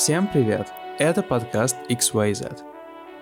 Всем привет! Это подкаст XYZ.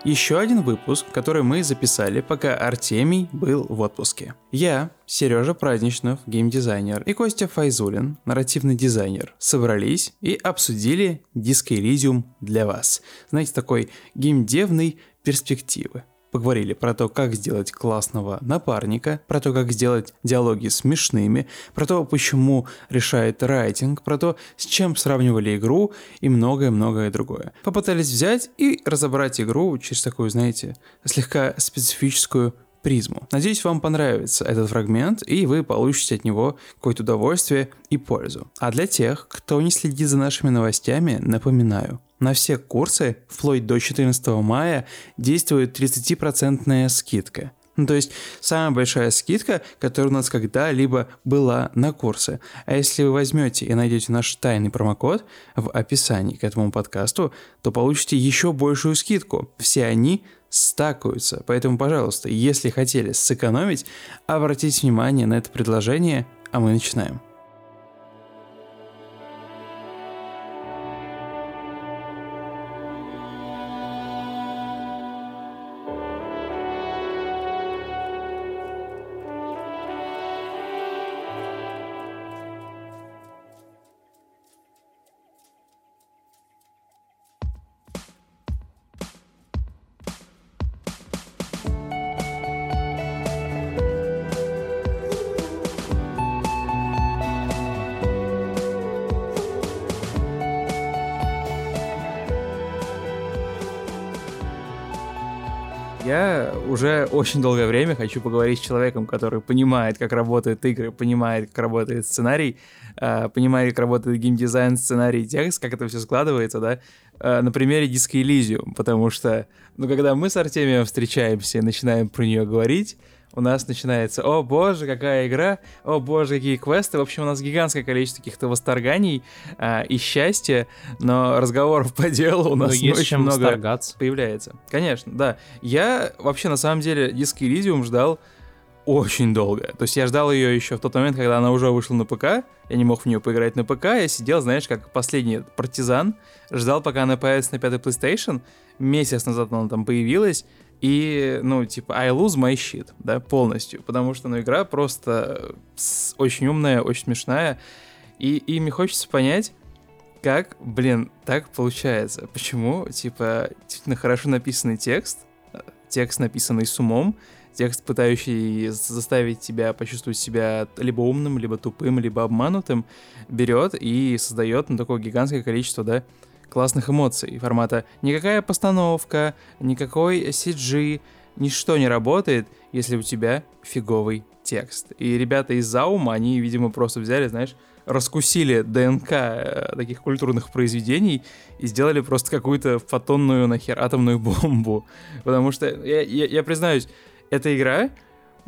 Еще один выпуск, который мы записали, пока Артемий был в отпуске. Я, Сережа Праздничнов, геймдизайнер, и Костя Файзулин, нарративный дизайнер, собрались и обсудили Disco Elysium для вас. Знаете, такой геймдевной перспективы. Поговорили про то, как сделать классного напарника, про то, как сделать диалоги смешными, про то, почему решает райтинг, про то, с чем сравнивали игру и многое-многое другое. Попытались взять и разобрать игру через такую, знаете, слегка специфическую призму. Надеюсь, вам понравится этот фрагмент, и вы получите от него какое-то удовольствие и пользу. А для тех, кто не следит за нашими новостями, напоминаю, на все курсы, вплоть до 14 мая, действует 30% скидка. Ну, то есть самая большая скидка, которая у нас когда-либо была на курсы. А если вы возьмете и найдете наш тайный промокод в описании к этому подкасту, то получите еще большую скидку. Все они стакаются. Поэтому, пожалуйста, если хотели сэкономить, обратите внимание на это предложение, а мы начинаем. Уже очень долгое время хочу поговорить с человеком, который понимает, как работают игры, понимает, как работает сценарий, э, понимает, как работает геймдизайн, сценарий, текст, как это все складывается, да, э, на примере Disco Elysium, потому что, ну, когда мы с Артемием встречаемся и начинаем про нее говорить, у нас начинается «О боже, какая игра! О боже, какие квесты!» В общем, у нас гигантское количество каких-то восторганий а, и счастья, но разговоров по делу у нас но есть очень чем много восторгаться. появляется. Конечно, да. Я вообще, на самом деле, Disco Elysium ждал очень долго. То есть я ждал ее еще в тот момент, когда она уже вышла на ПК. Я не мог в нее поиграть на ПК. Я сидел, знаешь, как последний партизан. Ждал, пока она появится на пятой PlayStation. Месяц назад она там появилась. И, ну, типа, I lose my shit, да, полностью. Потому что, ну, игра просто с- очень умная, очень смешная. И, и мне хочется понять, как, блин, так получается. Почему, типа, действительно хорошо написанный текст, э, текст, написанный с умом, текст, пытающий заставить тебя почувствовать себя либо умным, либо тупым, либо обманутым, берет и создает, ну, такое гигантское количество, да, классных эмоций формата никакая постановка, никакой CG, ничто не работает, если у тебя фиговый текст. И ребята из Заума, они, видимо, просто взяли, знаешь, раскусили ДНК э, таких культурных произведений и сделали просто какую-то фотонную нахер атомную бомбу. Потому что, я, я, я признаюсь, эта игра,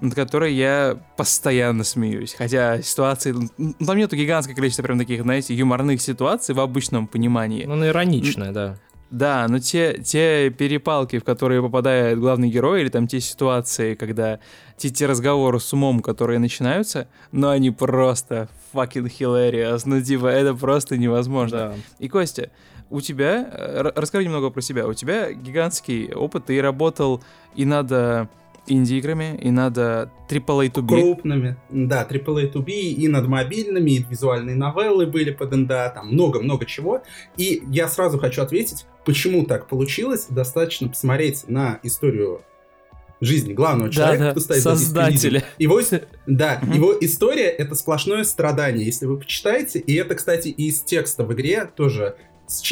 над которой я постоянно смеюсь. Хотя ситуации... ну, Там нету гигантское количество прям таких, знаете, юморных ситуаций в обычном понимании. Ну, она ироничная, да. Да, но те, те перепалки, в которые попадает главный герой, или там те ситуации, когда те, те разговоры с умом, которые начинаются, но они просто fucking hilarious. Ну, типа, это просто невозможно. Да. И, Костя, у тебя, э, расскажи немного про себя. У тебя гигантский опыт, ты работал и над э, инди-играми, и над э, AAA2B. крупными, да, AAA2B и над мобильными, и визуальные новеллы были под НДА, там много-много чего. И я сразу хочу ответить, почему так получилось. Достаточно посмотреть на историю жизни главного человека, Да-да, кто стоит создателя. Его, да, его история — это сплошное страдание, если вы почитаете. И это, кстати, и из текста в игре тоже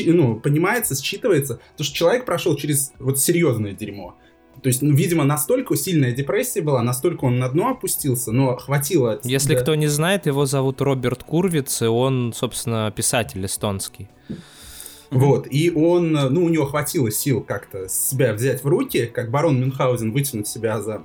ну, понимается, считывается, то что человек прошел через вот серьезное дерьмо. То есть, ну, видимо, настолько сильная депрессия была, настолько он на дно опустился, но хватило... Если да. кто не знает, его зовут Роберт Курвиц, и он, собственно, писатель эстонский. Вот, и он, ну, у него хватило сил как-то себя взять в руки, как барон Мюнхгаузен вытянуть себя за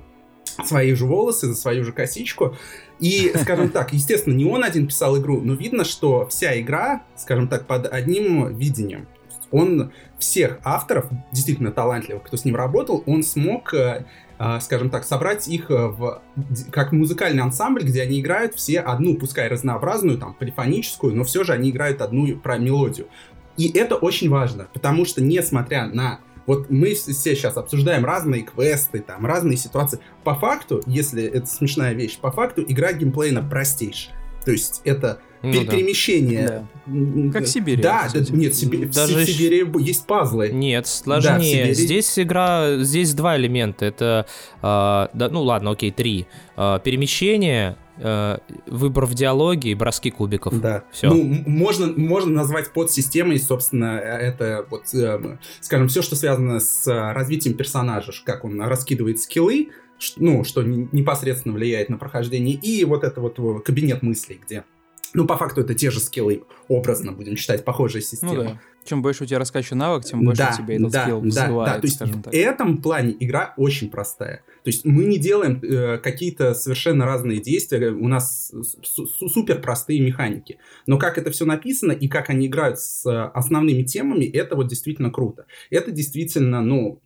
свои же волосы, за свою же косичку. И, скажем так, естественно, не он один писал игру, но видно, что вся игра, скажем так, под одним видением. Он всех авторов, действительно талантливых, кто с ним работал, он смог, э, э, скажем так, собрать их э, в как музыкальный ансамбль, где они играют все одну, пускай разнообразную, там, полифоническую, но все же они играют одну про мелодию. И это очень важно, потому что несмотря на вот мы все сейчас обсуждаем разные квесты, там, разные ситуации. По факту, если это смешная вещь, по факту игра геймплейна простейшая. То есть это ну, перемещение. Да. Как Сибирь. Да, да нет, Сиби- Даже в Сибири есть пазлы. Нет, сложнее. Да, здесь игра, здесь два элемента. Это, э, да, ну ладно, окей, три. Э, перемещение, э, выбор в диалоге и броски кубиков. Да. Все. Ну, можно, можно назвать подсистемой, собственно, это вот, э, скажем, все, что связано с развитием персонажа, как он раскидывает скиллы, ну, что непосредственно влияет на прохождение, и вот это вот кабинет мыслей, где ну, по факту это те же скиллы, образно будем считать, похожая система. Ну, да. Чем больше у тебя раскачан навык, тем больше да, у тебя этот да, скилл да, да. То есть в этом плане игра очень простая. То есть мы не делаем э, какие-то совершенно разные действия, у нас супер простые механики. Но как это все написано и как они играют с основными темами, это вот действительно круто. Это действительно, ну,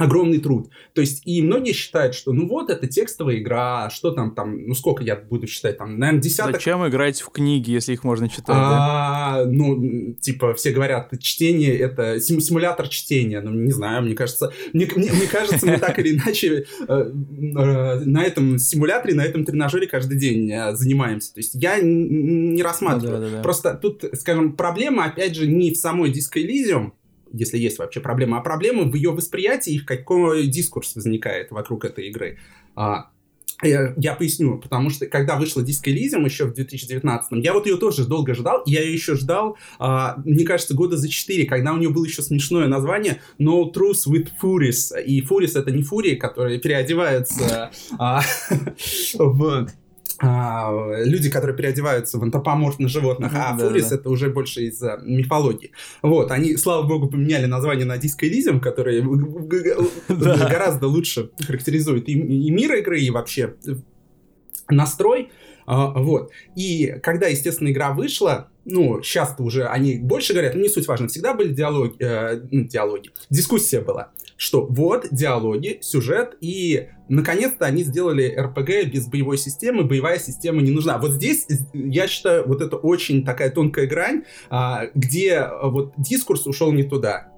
огромный труд. То есть, и многие считают, что ну вот, это текстовая игра, что там, там, ну сколько я буду считать, там, наверное, десяток... Зачем играть в книги, если их можно читать, а, да? Ну, типа, все говорят, чтение — это симулятор чтения, ну, не знаю, мне кажется, мне, мне, мне кажется, мы так или иначе э, э, на этом симуляторе, на этом тренажере каждый день э, занимаемся. То есть, я не рассматриваю. Просто тут, скажем, проблема, опять же, не в самой Disco Elysium, если есть вообще проблема, а проблема в ее восприятии и в какой дискурс возникает вокруг этой игры. А, я, я поясню, потому что когда вышла Disco Elysium еще в 2019, я вот ее тоже долго ждал, я ее еще ждал, а, мне кажется, года за 4, когда у нее было еще смешное название No Truth with Furies, и Furies это не фурии, которые переодеваются а, а, люди, которые переодеваются в антропоморфных животных, а да, Фурис да. это уже больше из а, мифологии. Вот, они, слава богу, поменяли название на Elysium, который гораздо лучше характеризует и, и мир игры, и вообще настрой. А, вот. И когда, естественно, игра вышла, ну, сейчас-то уже они больше говорят, но не суть важно, всегда были диалоги, э, ну, диалоги, дискуссия была, что вот диалоги, сюжет, и наконец-то они сделали РПГ без боевой системы, боевая система не нужна. Вот здесь, я считаю, вот это очень такая тонкая грань, э, где вот дискурс ушел не туда.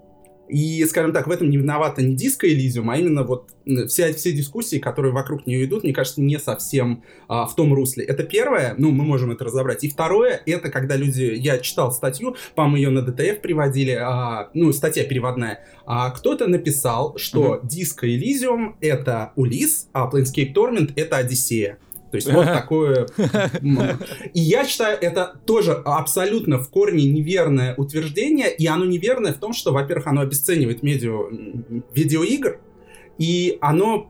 И, скажем так, в этом не виновата не диско Элизиум, а именно вот все, все дискуссии, которые вокруг нее идут, мне кажется, не совсем а, в том русле. Это первое, ну, мы можем это разобрать. И второе, это когда люди, я читал статью, по-моему, ее на DTF приводили, а, ну, статья переводная, а, кто-то написал, что uh-huh. диско Элизиум это Улис, а Planescape Torment это Одиссея. То есть вот такое... И я считаю, это тоже абсолютно в корне неверное утверждение, и оно неверное в том, что, во-первых, оно обесценивает медиа видеоигр, и оно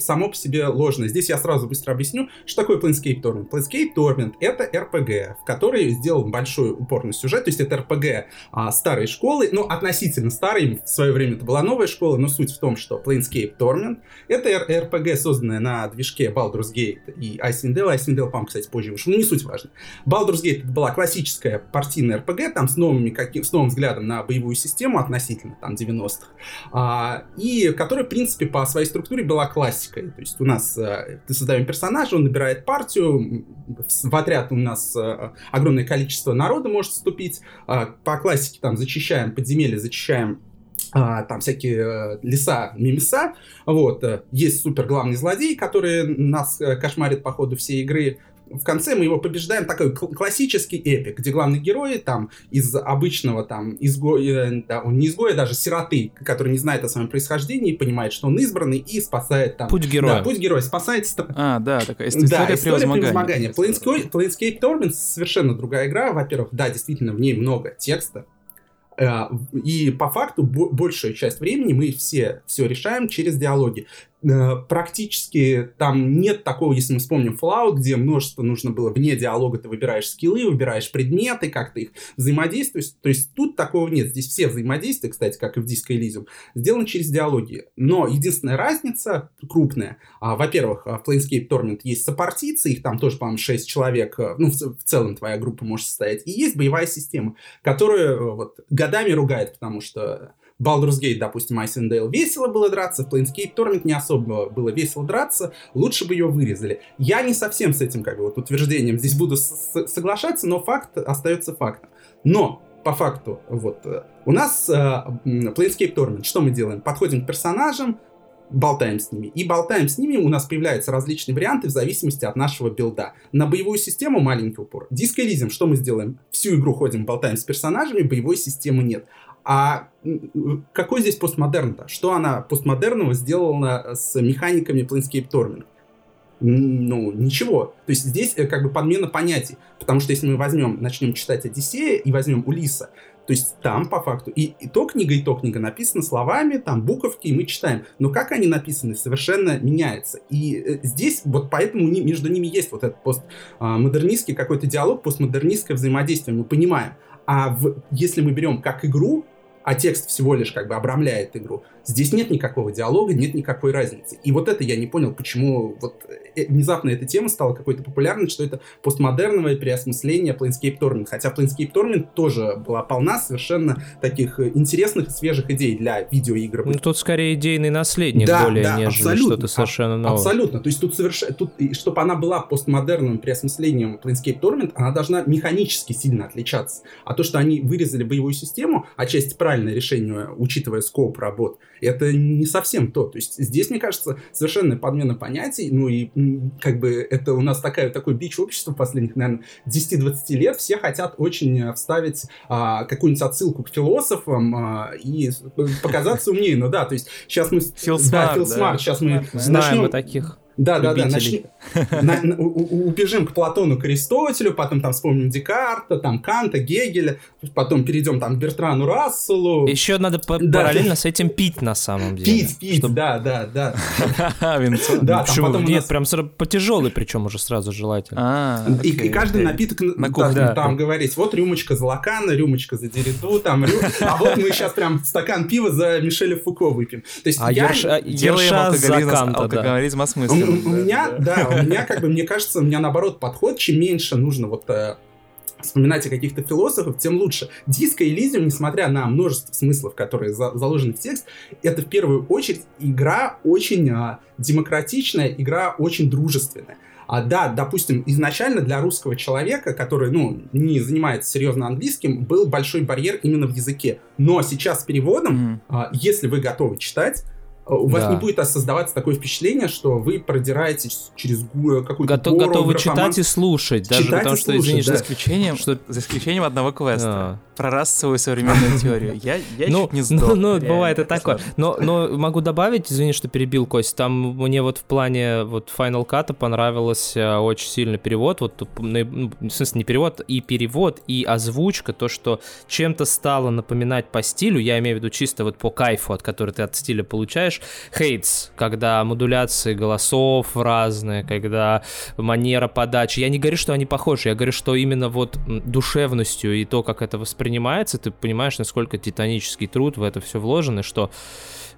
само по себе ложное. Здесь я сразу быстро объясню, что такое Planescape Torment. Planescape Torment — это RPG, в который сделал большой упор на сюжет, то есть это RPG а, старой школы, ну, относительно старой, в свое время это была новая школа, но суть в том, что Planescape Torment — это RPG, созданная на движке Baldur's Gate и Icewind Dale. Icewind Dale, по-моему, кстати, позже вышел, но не суть важно. Baldur's Gate — была классическая партийная RPG, там с, новыми, каким, с новым взглядом на боевую систему относительно там 90-х, а, и которая, в принципе, принципе, по своей структуре была классикой. То есть у нас э, ты создаем персонажа, он набирает партию, в отряд у нас э, огромное количество народа может вступить. Э, по классике там зачищаем подземелья, зачищаем а, там всякие э, леса, мимеса, вот, э, есть супер главный злодей, который нас э, кошмарит по ходу всей игры, в конце мы его побеждаем, такой классический эпик, где главный герой там из обычного там изгоя, да, он не изгоя, даже сироты, который не знает о своем происхождении, понимает, что он избранный и спасает там... Путь героя. Да, путь героя, спасает... А, да, такая история, да, история превозмогания. Planescape, Planescape Torment совершенно другая игра, во-первых, да, действительно, в ней много текста, э, и по факту большую часть времени мы все все решаем через диалоги. Э, практически там нет такого, если мы вспомним Fallout, где множество нужно было вне диалога, ты выбираешь скиллы, выбираешь предметы, как ты их взаимодействуешь. То есть тут такого нет. Здесь все взаимодействия, кстати, как и в Disco Elysium, сделаны через диалоги. Но единственная разница крупная, а, во-первых, в Planescape Torment есть сопартийцы, их там тоже, по-моему, 6 человек, э, ну, в, в целом твоя группа может состоять, и есть боевая система, которая э, вот годами ругает, потому что Baldur's Gate, допустим, Dale весело было драться, в Planescape Torment не особо было весело драться, лучше бы ее вырезали. Я не совсем с этим как бы вот утверждением здесь буду соглашаться, но факт остается фактом. Но по факту, вот, э, у нас э, Planescape Tournament, что мы делаем? Подходим к персонажам, болтаем с ними. И болтаем с ними, у нас появляются различные варианты в зависимости от нашего билда. На боевую систему маленький упор. Диско что мы сделаем? Всю игру ходим, болтаем с персонажами, боевой системы нет. А какой здесь постмодерн-то? Что она постмодерного сделала с механиками Planescape Torment? ну, ничего. То есть здесь э, как бы подмена понятий. Потому что если мы возьмем, начнем читать Одиссея и возьмем Улиса, то есть там по факту и, и то книга, и то книга написаны словами, там буковки, и мы читаем. Но как они написаны, совершенно меняется. И э, здесь вот поэтому не, между ними есть вот этот постмодернистский какой-то диалог, постмодернистское взаимодействие, мы понимаем. А в, если мы берем как игру, а текст всего лишь как бы обрамляет игру, Здесь нет никакого диалога, нет никакой разницы. И вот это я не понял, почему вот э, внезапно эта тема стала какой-то популярной, что это постмодерновое переосмысление Planescape Torment. Хотя Planescape Torment тоже была полна совершенно таких э, интересных и свежих идей для видеоигр. Ну, тут скорее идейный наследник да, более, да, нежели что-то совершенно новое. Абсолютно. То есть тут совершенно... Тут, чтобы она была постмодерным переосмыслением Planescape Torment, она должна механически сильно отличаться. А то, что они вырезали боевую систему, отчасти правильное решение, учитывая скоп работ, это не совсем то. То есть здесь, мне кажется, совершенно подмена понятий, ну и как бы это у нас такая, такой бич общества последних, наверное, 10-20 лет, все хотят очень э, вставить а, какую-нибудь отсылку к философам а, и показаться умнее. Ну да, то есть сейчас мы... Feel да, smart, сейчас мы Знаем начнем... таких. Да, да, да. Начни... На, на, у, убежим к Платону, к Аристотелю, потом там вспомним Декарта, там Канта, Гегеля, потом перейдем там к Бертрану Расселу. Еще надо да. параллельно с этим пить на самом деле. Пить, пить, чтобы... да, да, да. Винцо. Да, там потом Нет, прям по тяжелый, причем уже сразу желательно. А, и, и каждый напиток на да, там говорить, вот рюмочка за Лакана, рюмочка за Дериту, там, рю... а вот мы сейчас прям стакан пива за Мишеля Фуко выпьем. То есть а я... Ерша, делаем алкоголизм, алкоголизм осмыслен у, у меня, да, у меня, как бы, мне кажется, у меня наоборот подход, чем меньше нужно вот э, вспоминать о каких-то философах, тем лучше. Диско Элизиум, несмотря на множество смыслов, которые за, заложены в текст, это в первую очередь игра очень э, демократичная, игра очень дружественная. А, да, допустим, изначально для русского человека, который, ну, не занимается серьезно английским, был большой барьер именно в языке. Но сейчас с переводом, mm-hmm. а, если вы готовы читать, у вас да. не будет создаваться такое впечатление, что вы продираетесь через какую-то Готов, гору, Готовы читать и слушать, даже читать потому что, извини, да. за, исключением, что, за исключением одного квеста. Да. Про расовую современную теорию. Я, я ну, чуть не сдох. Ну, ну бывает и такое. Но, но могу добавить, извини, что перебил, Кость, там мне вот в плане вот Final Cut понравилось э, очень сильно перевод, вот, ну, в смысле, не перевод, и перевод, и озвучка, то, что чем-то стало напоминать по стилю, я имею в виду чисто вот по кайфу, от которого ты от стиля получаешь, хейтс, когда модуляции голосов разные, когда манера подачи. Я не говорю, что они похожи, я говорю, что именно вот душевностью и то, как это воспринимается, ты понимаешь, насколько титанический труд в это все вложен, и что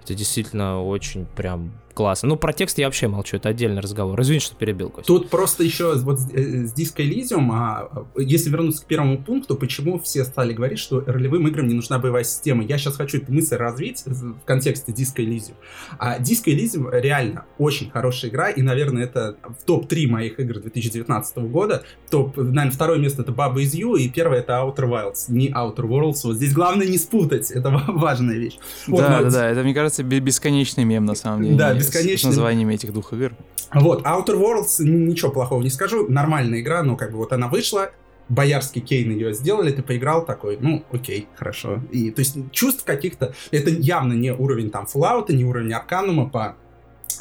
это действительно очень прям классно. Ну, про текст я вообще молчу, это отдельный разговор. Извини, что перебил, Костя. Тут просто еще вот с Disco Elysium, а, если вернуться к первому пункту, почему все стали говорить, что ролевым играм не нужна боевая система. Я сейчас хочу эту мысль развить в контексте Disco Elysium. А Disco Elysium реально очень хорошая игра, и, наверное, это в топ-3 моих игр 2019 года. Топ, наверное, второе место это Baba is You, и первое это Outer Wilds, не Outer Worlds. Вот здесь главное не спутать, это важная вещь. Вот, да, но... да, да, это, мне кажется, бесконечный мем на самом деле. Да, бесконечно. С названиями этих двух игр. Вот, Outer Worlds, ничего плохого не скажу, нормальная игра, но как бы вот она вышла, Боярский Кейн ее сделали, ты поиграл такой, ну, окей, хорошо. И, то есть чувств каких-то, это явно не уровень там Fallout, не уровень Арканума по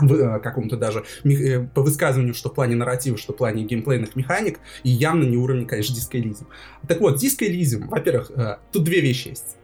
э, какому-то даже э, по высказыванию, что в плане нарратива, что в плане геймплейных механик, и явно не уровень, конечно, Elysium. Так вот, Elysium, во-первых, э, тут две вещи есть.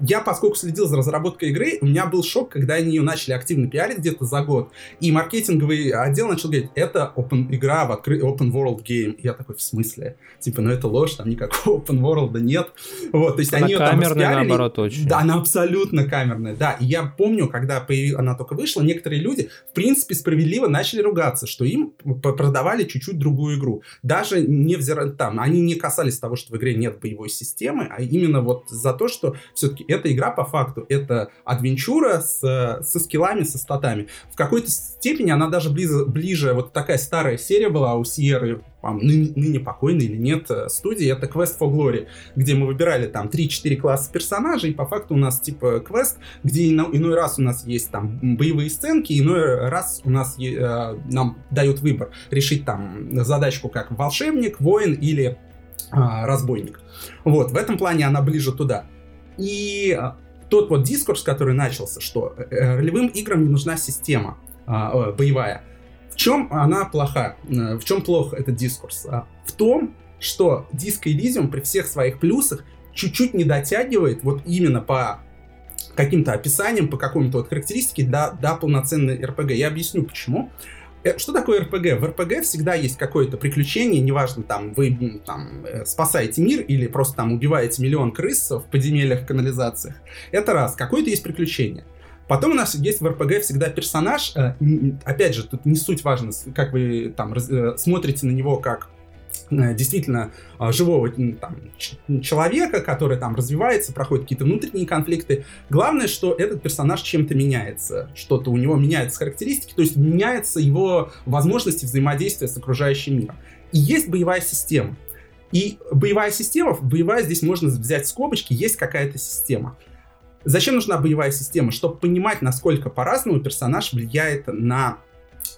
Я, поскольку следил за разработкой игры, у меня был шок, когда они ее начали активно пиарить где-то за год, и маркетинговый отдел начал говорить, это open игра в откры... open world game. И я такой, в смысле? Типа, ну это ложь, там никакого open world нет. Вот, то есть она они ее там камерная, наоборот, очень. Да, она абсолютно камерная, да. И я помню, когда появ... она только вышла, некоторые люди, в принципе, справедливо начали ругаться, что им продавали чуть-чуть другую игру. Даже не взирая там, они не касались того, что в игре нет боевой системы, а именно вот за то, что все-таки эта игра по факту это адвенчура с, со скиллами, со статами. В какой-то степени она даже ближе, ближе, вот такая старая серия была у Сиеры ныне, ныне покойной или нет э, студии, это Quest for Glory, где мы выбирали там 3-4 класса персонажей, и по факту у нас типа квест, где ино, иной раз у нас есть там боевые сценки, иной раз у нас э, нам дают выбор решить там задачку как волшебник, воин или э, разбойник. Вот, в этом плане она ближе туда. И э, тот вот дискурс, который начался, что э, ролевым играм не нужна система э, боевая, чем она плоха? Э, в чем плохо этот дискурс? А, в том, что Disco Elysium при всех своих плюсах чуть-чуть не дотягивает вот именно по каким-то описаниям, по какому-то вот характеристике до, до полноценной РПГ. Я объясню почему. Э, что такое РПГ? В РПГ всегда есть какое-то приключение, неважно, там, вы там, э, спасаете мир или просто там убиваете миллион крыс в подземельях, канализациях. Это раз, какое-то есть приключение. Потом у нас есть в РПГ всегда персонаж. Э, опять же, тут не суть важно, как вы там э, смотрите на него как э, действительно живого там, человека, который там развивается, проходит какие-то внутренние конфликты. Главное, что этот персонаж чем-то меняется, что-то у него меняются характеристики, то есть меняются его возможности взаимодействия с окружающим миром. И есть боевая система. И боевая система, боевая здесь можно взять скобочки, есть какая-то система. Зачем нужна боевая система? Чтобы понимать, насколько по-разному персонаж влияет на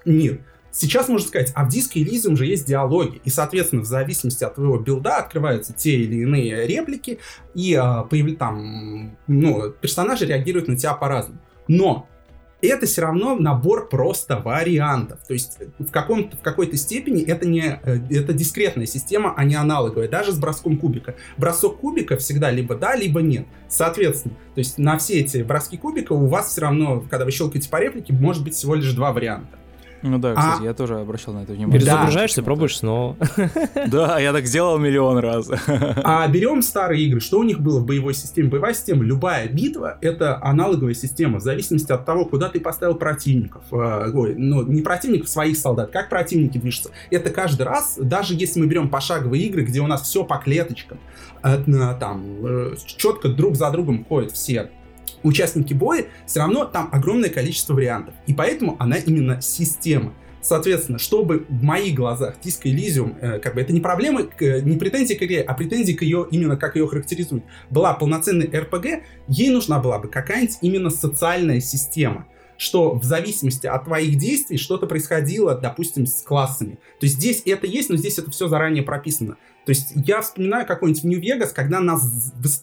мир. Сейчас можно сказать, а в диске Elysium же есть диалоги, и, соответственно, в зависимости от твоего билда открываются те или иные реплики, и а, появ... там, ну, персонажи реагируют на тебя по-разному. Но это все равно набор просто вариантов. То есть в, каком в какой-то степени это не э, это дискретная система, а не аналоговая, даже с броском кубика. Бросок кубика всегда либо да, либо нет. Соответственно, то есть на все эти броски кубика у вас все равно, когда вы щелкаете по реплике, может быть всего лишь два варианта. Ну да, кстати, а... я тоже обращал на это внимание. Перезагружаешься, да. пробуешь снова. Да, я так сделал миллион раз. А берем старые игры, что у них было в боевой системе? Боевая система, любая битва — это аналоговая система, в зависимости от того, куда ты поставил противников. Э, ой, ну, не противников, своих солдат, как противники движутся. Это каждый раз, даже если мы берем пошаговые игры, где у нас все по клеточкам, э, там э, четко друг за другом ходят все участники боя, все равно там огромное количество вариантов. И поэтому она именно система. Соответственно, чтобы в моих глазах Disco Elysium, э, как бы это не проблема, э, не претензии к игре, а претензии к ее, именно как ее характеризуют, была полноценной RPG, ей нужна была бы какая-нибудь именно социальная система что в зависимости от твоих действий что-то происходило, допустим, с классами. То есть здесь это есть, но здесь это все заранее прописано. То есть я вспоминаю какой-нибудь Нью-Вегас, когда нас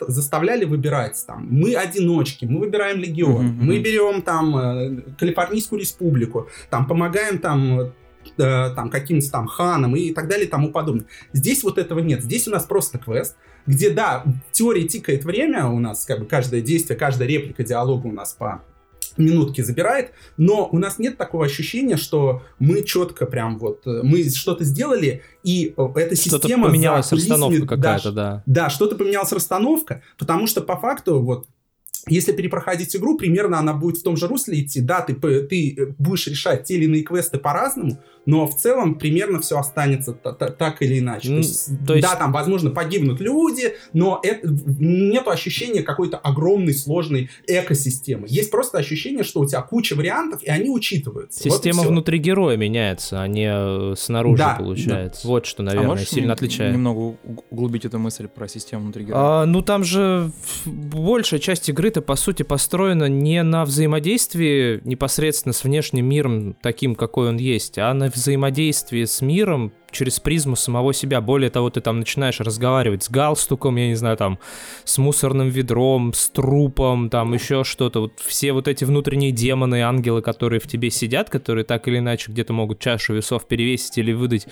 заставляли выбирать там, мы одиночки, мы выбираем легион, mm-hmm. мы берем там э, Калифорнийскую республику, там помогаем там э, там каким-то там ханам и так далее и тому подобное. Здесь вот этого нет. Здесь у нас просто квест, где, да, в теории тикает время у нас, как бы каждое действие, каждая реплика диалога у нас по минутки забирает, но у нас нет такого ощущения, что мы четко прям вот, э, мы что-то сделали, и э, эта что-то система... поменялась расстановка какая-то, да. Да, что-то поменялась расстановка, потому что по факту вот если перепроходить игру, примерно она будет в том же русле идти. Да, ты, ты э, будешь решать те или иные квесты по-разному, но в целом примерно все останется так или иначе. То есть, то есть... Да, там, возможно, погибнут люди, но это, нет ощущения какой-то огромной сложной экосистемы. Есть просто ощущение, что у тебя куча вариантов, и они учитываются. Система вот внутри героя меняется, а не э, снаружи да, получается. Да. Вот что, наверное, а сильно отличает. немного углубить эту мысль про систему внутри героя? А, ну, там же большая часть игры это, по сути, построена не на взаимодействии непосредственно с внешним миром, таким, какой он есть, а на взаимодействии с миром через призму самого себя. Более того, ты там начинаешь разговаривать с галстуком, я не знаю, там, с мусорным ведром, с трупом, там, еще что-то. Вот все вот эти внутренние демоны, ангелы, которые в тебе сидят, которые так или иначе где-то могут чашу весов перевесить или выдать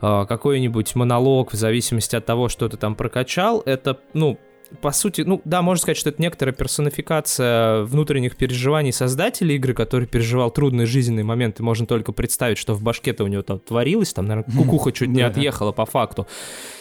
э, какой-нибудь монолог в зависимости от того, что ты там прокачал, это, ну, по сути, ну да, можно сказать, что это некоторая персонификация внутренних переживаний создателя игры, который переживал трудные жизненные моменты. Можно только представить, что в башке-то у него там творилось, там, наверное, кукуха чуть не отъехала по факту.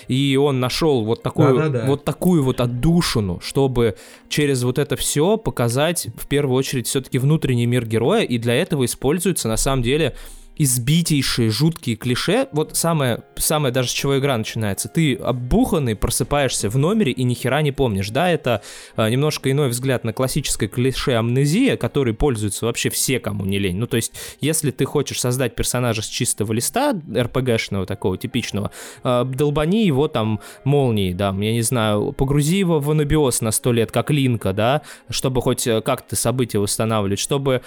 И он нашел вот такую, вот такую вот отдушину, чтобы через вот это все показать в первую очередь все-таки внутренний мир героя, и для этого используется на самом деле избитейшие, жуткие клише. Вот самое, самое даже с чего игра начинается. Ты оббуханный, просыпаешься в номере и ни хера не помнишь. Да, это э, немножко иной взгляд на классическое клише амнезия, который пользуются вообще все, кому не лень. Ну, то есть, если ты хочешь создать персонажа с чистого листа, РПГшного такого типичного, э, долбани его там молнией, да, я не знаю, погрузи его в анабиоз на сто лет, как Линка, да, чтобы хоть э, как-то события восстанавливать, чтобы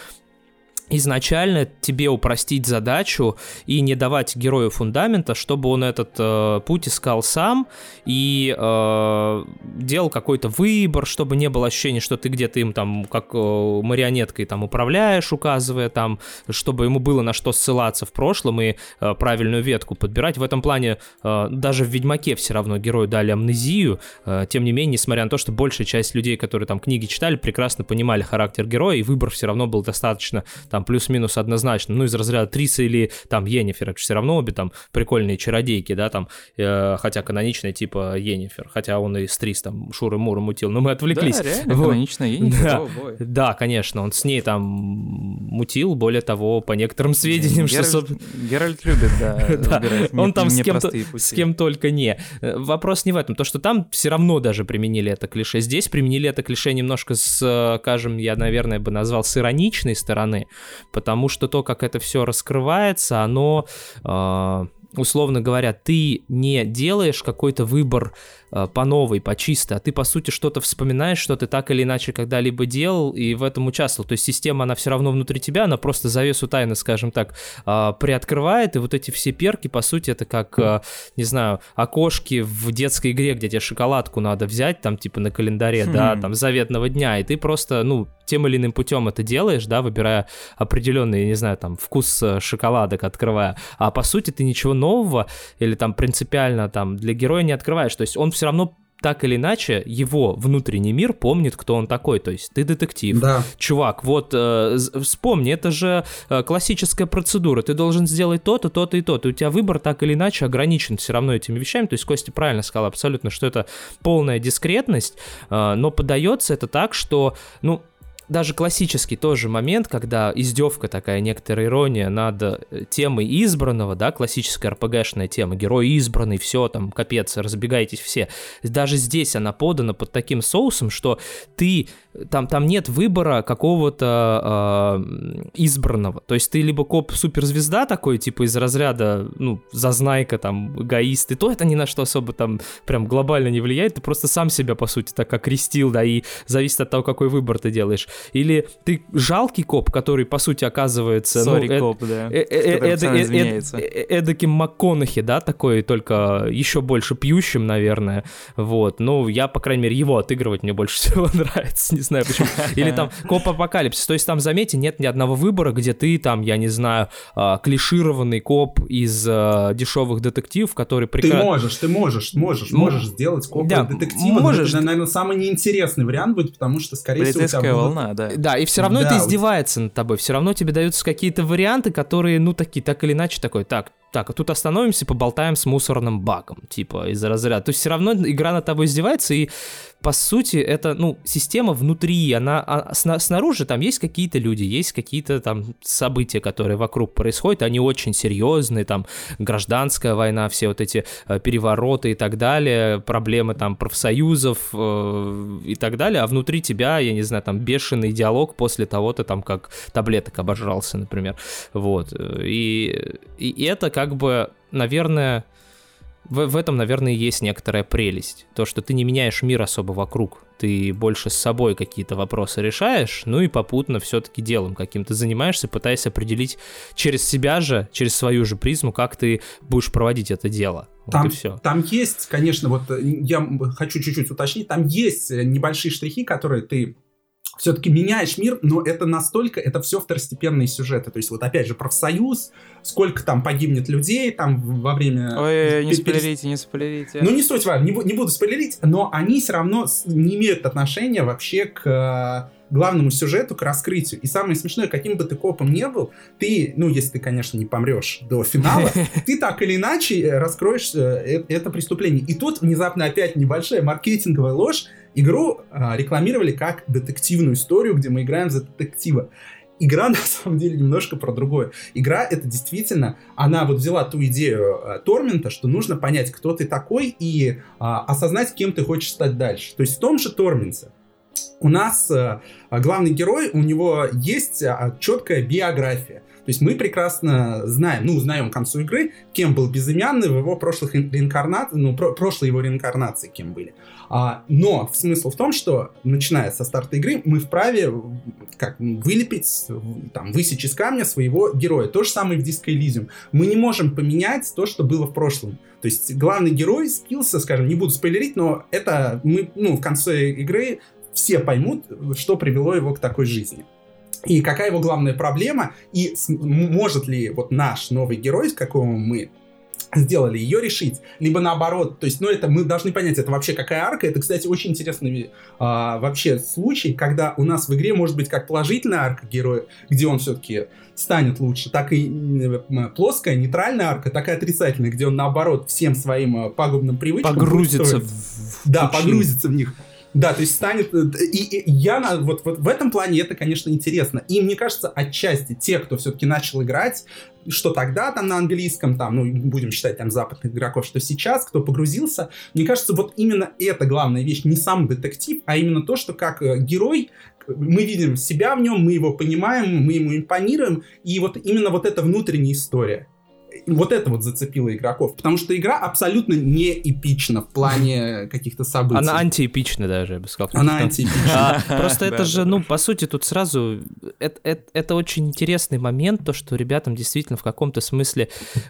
изначально тебе упростить задачу и не давать герою фундамента, чтобы он этот э, путь искал сам и э, делал какой-то выбор, чтобы не было ощущения, что ты где-то им там как э, марионеткой там управляешь, указывая там, чтобы ему было на что ссылаться в прошлом и э, правильную ветку подбирать. В этом плане э, даже в Ведьмаке все равно герою дали амнезию, э, тем не менее, несмотря на то, что большая часть людей, которые там книги читали, прекрасно понимали характер героя, и выбор все равно был достаточно там плюс-минус однозначно, ну, из разряда Триса или там Енифер, это все равно обе там прикольные чародейки, да, там, э, хотя каноничная типа Енифер, хотя он и с Трис там Шуры Муры мутил, но мы отвлеклись. Да, реально, вот. каноничная Енифер, да. Oh, да, конечно, он с ней там мутил, более того, по некоторым сведениям, Геральт, что... Геральт любит, да, да. Он там с кем, с кем только не. Э, вопрос не в этом, то, что там все равно даже применили это клише. Здесь применили это клише немножко с, э, скажем, я, наверное, бы назвал с ироничной стороны, потому что то, как это все раскрывается, оно, э, условно говоря, ты не делаешь какой-то выбор по новой, по чисто, а ты, по сути, что-то вспоминаешь, что ты так или иначе когда-либо делал и в этом участвовал. То есть система, она все равно внутри тебя, она просто завесу тайны, скажем так, э, приоткрывает, и вот эти все перки, по сути, это как, э, не знаю, окошки в детской игре, где тебе шоколадку надо взять, там, типа, на календаре, хм. да, там, заветного дня, и ты просто, ну, тем или иным путем это делаешь, да, выбирая определенный, не знаю, там, вкус шоколадок открывая, а по сути ты ничего нового или там принципиально там для героя не открываешь, то есть он все равно так или иначе его внутренний мир помнит, кто он такой. То есть ты детектив, да. чувак. Вот э, вспомни, это же э, классическая процедура. Ты должен сделать то-то, то-то и то-то. У тебя выбор так или иначе ограничен все равно этими вещами. То есть Костя правильно сказал абсолютно, что это полная дискретность, э, но подается это так, что, ну, даже классический тоже момент, когда издевка такая, некоторая ирония над э, темой избранного, да, классическая РПГшная тема, герой избранный, все, там, капец, разбегайтесь все. Даже здесь она подана под таким соусом, что ты там, там нет выбора какого-то э, избранного. То есть ты либо коп-суперзвезда такой, типа из разряда, ну, зазнайка, там, эгоист, и то это ни на что особо там прям глобально не влияет, ты просто сам себя, по сути, так окрестил, да, и зависит от того, какой выбор ты делаешь. Или ты жалкий коп, который, по сути, оказывается... Sorry, ну, коп, да. Эдаким МакКонахи, да, такой, только еще больше пьющим, наверное, вот. Ну, я, по крайней мере, его отыгрывать мне больше всего нравится, не знаю почему. Или там коп апокалипсис. То есть там, заметьте, нет ни одного выбора, где ты там, я не знаю, а, клишированный коп из а, дешевых детективов, который прекрасно... Ты можешь, ты можешь, можешь, можешь сделать коп да, детектива. Можешь. Это, наверное, самый неинтересный вариант будет, потому что, скорее всего, у тебя волна, да. Да, и все равно да, это издевается над тобой. Все равно тебе даются какие-то варианты, которые, ну, такие, так или иначе, такой, так, так, а тут остановимся, поболтаем с мусорным баком, типа, из-за разряда. То есть все равно игра над тобой издевается, и по сути, это, ну, система внутри, она, а, снаружи там есть какие-то люди, есть какие-то там события, которые вокруг происходят, они очень серьезные, там, гражданская война, все вот эти э, перевороты и так далее, проблемы там профсоюзов э, и так далее, а внутри тебя, я не знаю, там, бешеный диалог после того-то там, как таблеток обожрался, например, вот, и, и это как бы, наверное, в, в этом, наверное, есть некоторая прелесть. То, что ты не меняешь мир особо вокруг. Ты больше с собой какие-то вопросы решаешь, ну и попутно все-таки делом каким-то занимаешься, пытаясь определить через себя же, через свою же призму, как ты будешь проводить это дело. Там, вот и все. там есть, конечно, вот э, я хочу чуть-чуть уточнить, там есть э, небольшие штрихи, которые ты все-таки меняешь мир, но это настолько, это все второстепенные сюжеты. То есть вот опять же профсоюз, сколько там погибнет людей там во время... Ой, не спойлерите, не спойлерите. Ну не суть важно, не, не буду спойлерить, но они все равно не имеют отношения вообще к э, главному сюжету, к раскрытию. И самое смешное, каким бы ты копом не был, ты, ну, если ты, конечно, не помрешь до финала, ты так или иначе э, раскроешь э, это преступление. И тут внезапно опять небольшая маркетинговая ложь, Игру а, рекламировали как детективную историю, где мы играем за детектива. игра на самом деле немножко про другое. Игра это действительно, она вот взяла ту идею э, Тормента, что нужно понять, кто ты такой и а, осознать, кем ты хочешь стать дальше. То есть в том же Торменте у нас а, главный герой, у него есть а, четкая биография. То есть мы прекрасно знаем, ну, узнаем к концу игры, кем был безымянный в его прошлых реинкарнациях, ну, про прошлые его реинкарнации кем были. А, но смысл в том, что, начиная со старта игры, мы вправе как вылепить, там, высечь из камня своего героя. То же самое в Disco Elysium. Мы не можем поменять то, что было в прошлом. То есть главный герой спился, скажем, не буду спойлерить, но это мы, ну, в конце игры все поймут, что привело его к такой жизни. И какая его главная проблема, и может ли вот наш новый герой, с какого мы сделали, ее решить, либо наоборот, то есть, ну, это мы должны понять, это вообще какая арка, это, кстати, очень интересный а, вообще случай, когда у нас в игре может быть как положительная арка героя, где он все-таки станет лучше, так и плоская, нейтральная арка, так и отрицательная, где он, наоборот, всем своим а, пагубным привычкам погрузится в... Да, погрузится в них. Да, то есть станет... Э, и, и я на, вот, вот в этом плане это, конечно, интересно. И мне кажется, отчасти те, кто все-таки начал играть, что тогда там на английском, там, ну, будем считать там западных игроков, что сейчас, кто погрузился, мне кажется, вот именно это главная вещь, не сам детектив, а именно то, что как э, герой мы видим себя в нем, мы его понимаем, мы ему импонируем, и вот именно вот эта внутренняя история вот это вот зацепило игроков, потому что игра абсолютно не эпична в плане каких-то событий. Она антиэпична даже, я бы сказал. Она антиэпична. А, просто это же, ну, по сути, тут сразу... Это очень интересный момент, то, что ребятам действительно в каком-то смысле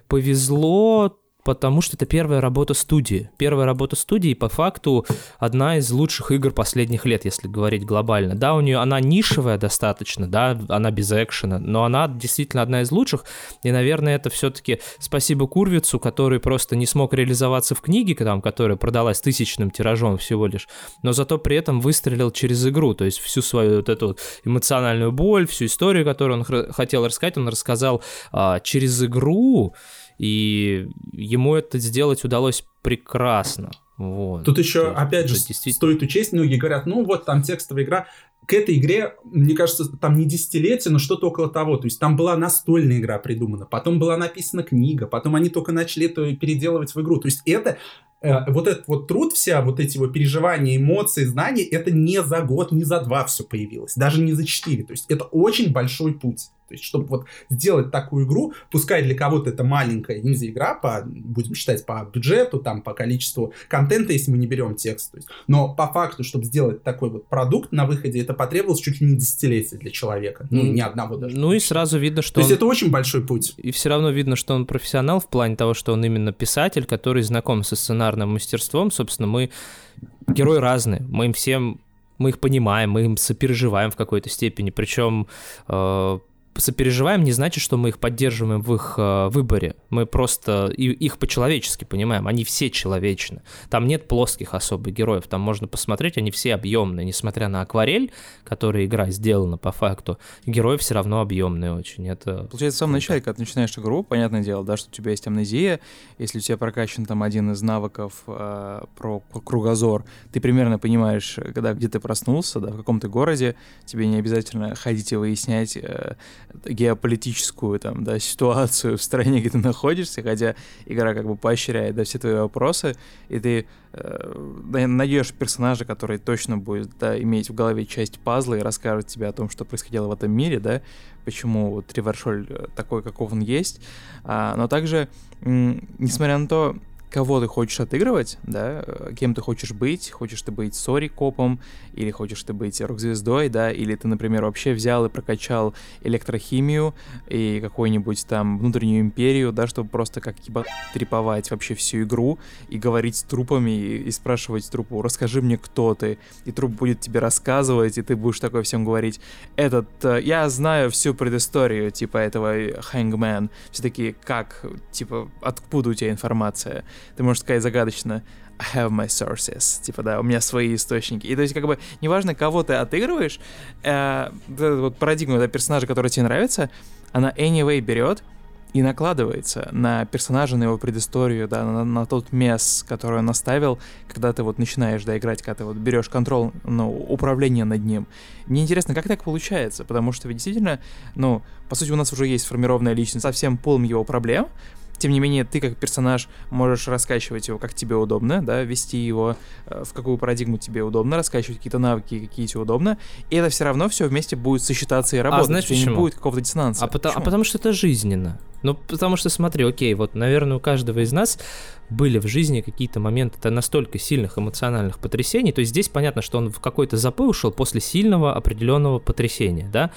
повезло потому что это первая работа студии. Первая работа студии, по факту, одна из лучших игр последних лет, если говорить глобально. Да, у нее она нишевая достаточно, да, она без экшена, но она действительно одна из лучших, и, наверное, это все-таки спасибо Курвицу, который просто не смог реализоваться в книге, там, которая продалась тысячным тиражом всего лишь, но зато при этом выстрелил через игру, то есть всю свою вот эту эмоциональную боль, всю историю, которую он хотел рассказать, он рассказал а, через игру, и ему это сделать удалось прекрасно. Вот. Тут еще, есть, опять же, действительно... стоит учесть, многие говорят, ну вот там текстовая игра, к этой игре, мне кажется, там не десятилетие, но что-то около того. То есть там была настольная игра придумана, потом была написана книга, потом они только начали это переделывать в игру. То есть это э, вот этот вот труд, вся вот эти вот переживания, эмоции, знания, это не за год, не за два все появилось, даже не за четыре. То есть это очень большой путь. То есть, чтобы вот сделать такую игру, пускай для кого-то это маленькая инди-игра, по, будем считать по бюджету, там, по количеству контента, если мы не берем текст. То есть, но по факту, чтобы сделать такой вот продукт на выходе, это потребовалось чуть ли не десятилетие для человека. Ну, ни одного даже. Ну и сразу видно, что То он... есть это очень большой путь. И все равно видно, что он профессионал в плане того, что он именно писатель, который знаком со сценарным мастерством. Собственно, мы герои разные. Мы им всем мы их понимаем, мы им сопереживаем в какой-то степени. Причем э, сопереживаем не значит, что мы их поддерживаем в их э, выборе. Мы просто и, их по-человечески понимаем. Они все человечны. Там нет плоских особых героев. Там можно посмотреть, они все объемные. Несмотря на акварель, которая игра сделана по факту, герои все равно объемные очень. Это... Получается, в самом начале, когда ты начинаешь игру, понятное дело, да, что у тебя есть амнезия, если у тебя прокачан там один из навыков э, про кругозор, ты примерно понимаешь, когда где ты проснулся, да, в каком то городе, тебе не обязательно ходить и выяснять, э, геополитическую там, да, ситуацию в стране, где ты находишься, хотя игра как бы поощряет да, все твои вопросы, и ты э, найдешь персонажа, который точно будет да, иметь в голове часть пазла и расскажет тебе о том, что происходило в этом мире, да, почему вот Ривершоль э, такой, каков он есть. А, но также, несмотря на то, кого ты хочешь отыгрывать, да, э, кем ты хочешь быть, хочешь ты быть Сори копом, или хочешь ты быть рок-звездой, да, или ты, например, вообще взял и прокачал электрохимию и какую-нибудь там внутреннюю империю, да, чтобы просто как типа треповать вообще всю игру и говорить с трупами и, и спрашивать трупу, расскажи мне, кто ты, и труп будет тебе рассказывать, и ты будешь такой всем говорить, этот, э, я знаю всю предысторию, типа, этого Хэнгмен, все такие, как, типа, откуда у тебя информация? Ты можешь сказать загадочно, I have my sources. Типа, да, у меня свои источники. И то есть, как бы, неважно, кого ты отыгрываешь, э, вот, парадигма да, персонажа, который тебе нравится, она anyway берет и накладывается на персонажа, на его предысторию, да, на, на тот мес, который он оставил, когда ты вот начинаешь, да, играть, когда ты вот берешь контроль, ну, управление над ним. Мне интересно, как так получается, потому что ведь действительно, ну, по сути, у нас уже есть сформированная личность со всем полом его проблем, тем не менее, ты как персонаж можешь раскачивать его как тебе удобно, да, вести его э, в какую парадигму тебе удобно, раскачивать какие-то навыки, какие тебе удобно, и это все равно все вместе будет сосчитаться и а работать. А знаешь почему? Не будет какого-то диссонанса. А, потому, а потому что это жизненно. Ну, потому что смотри, окей, вот, наверное, у каждого из нас были в жизни какие-то моменты настолько сильных эмоциональных потрясений, то есть здесь понятно, что он в какой-то запой ушел после сильного определенного потрясения, да,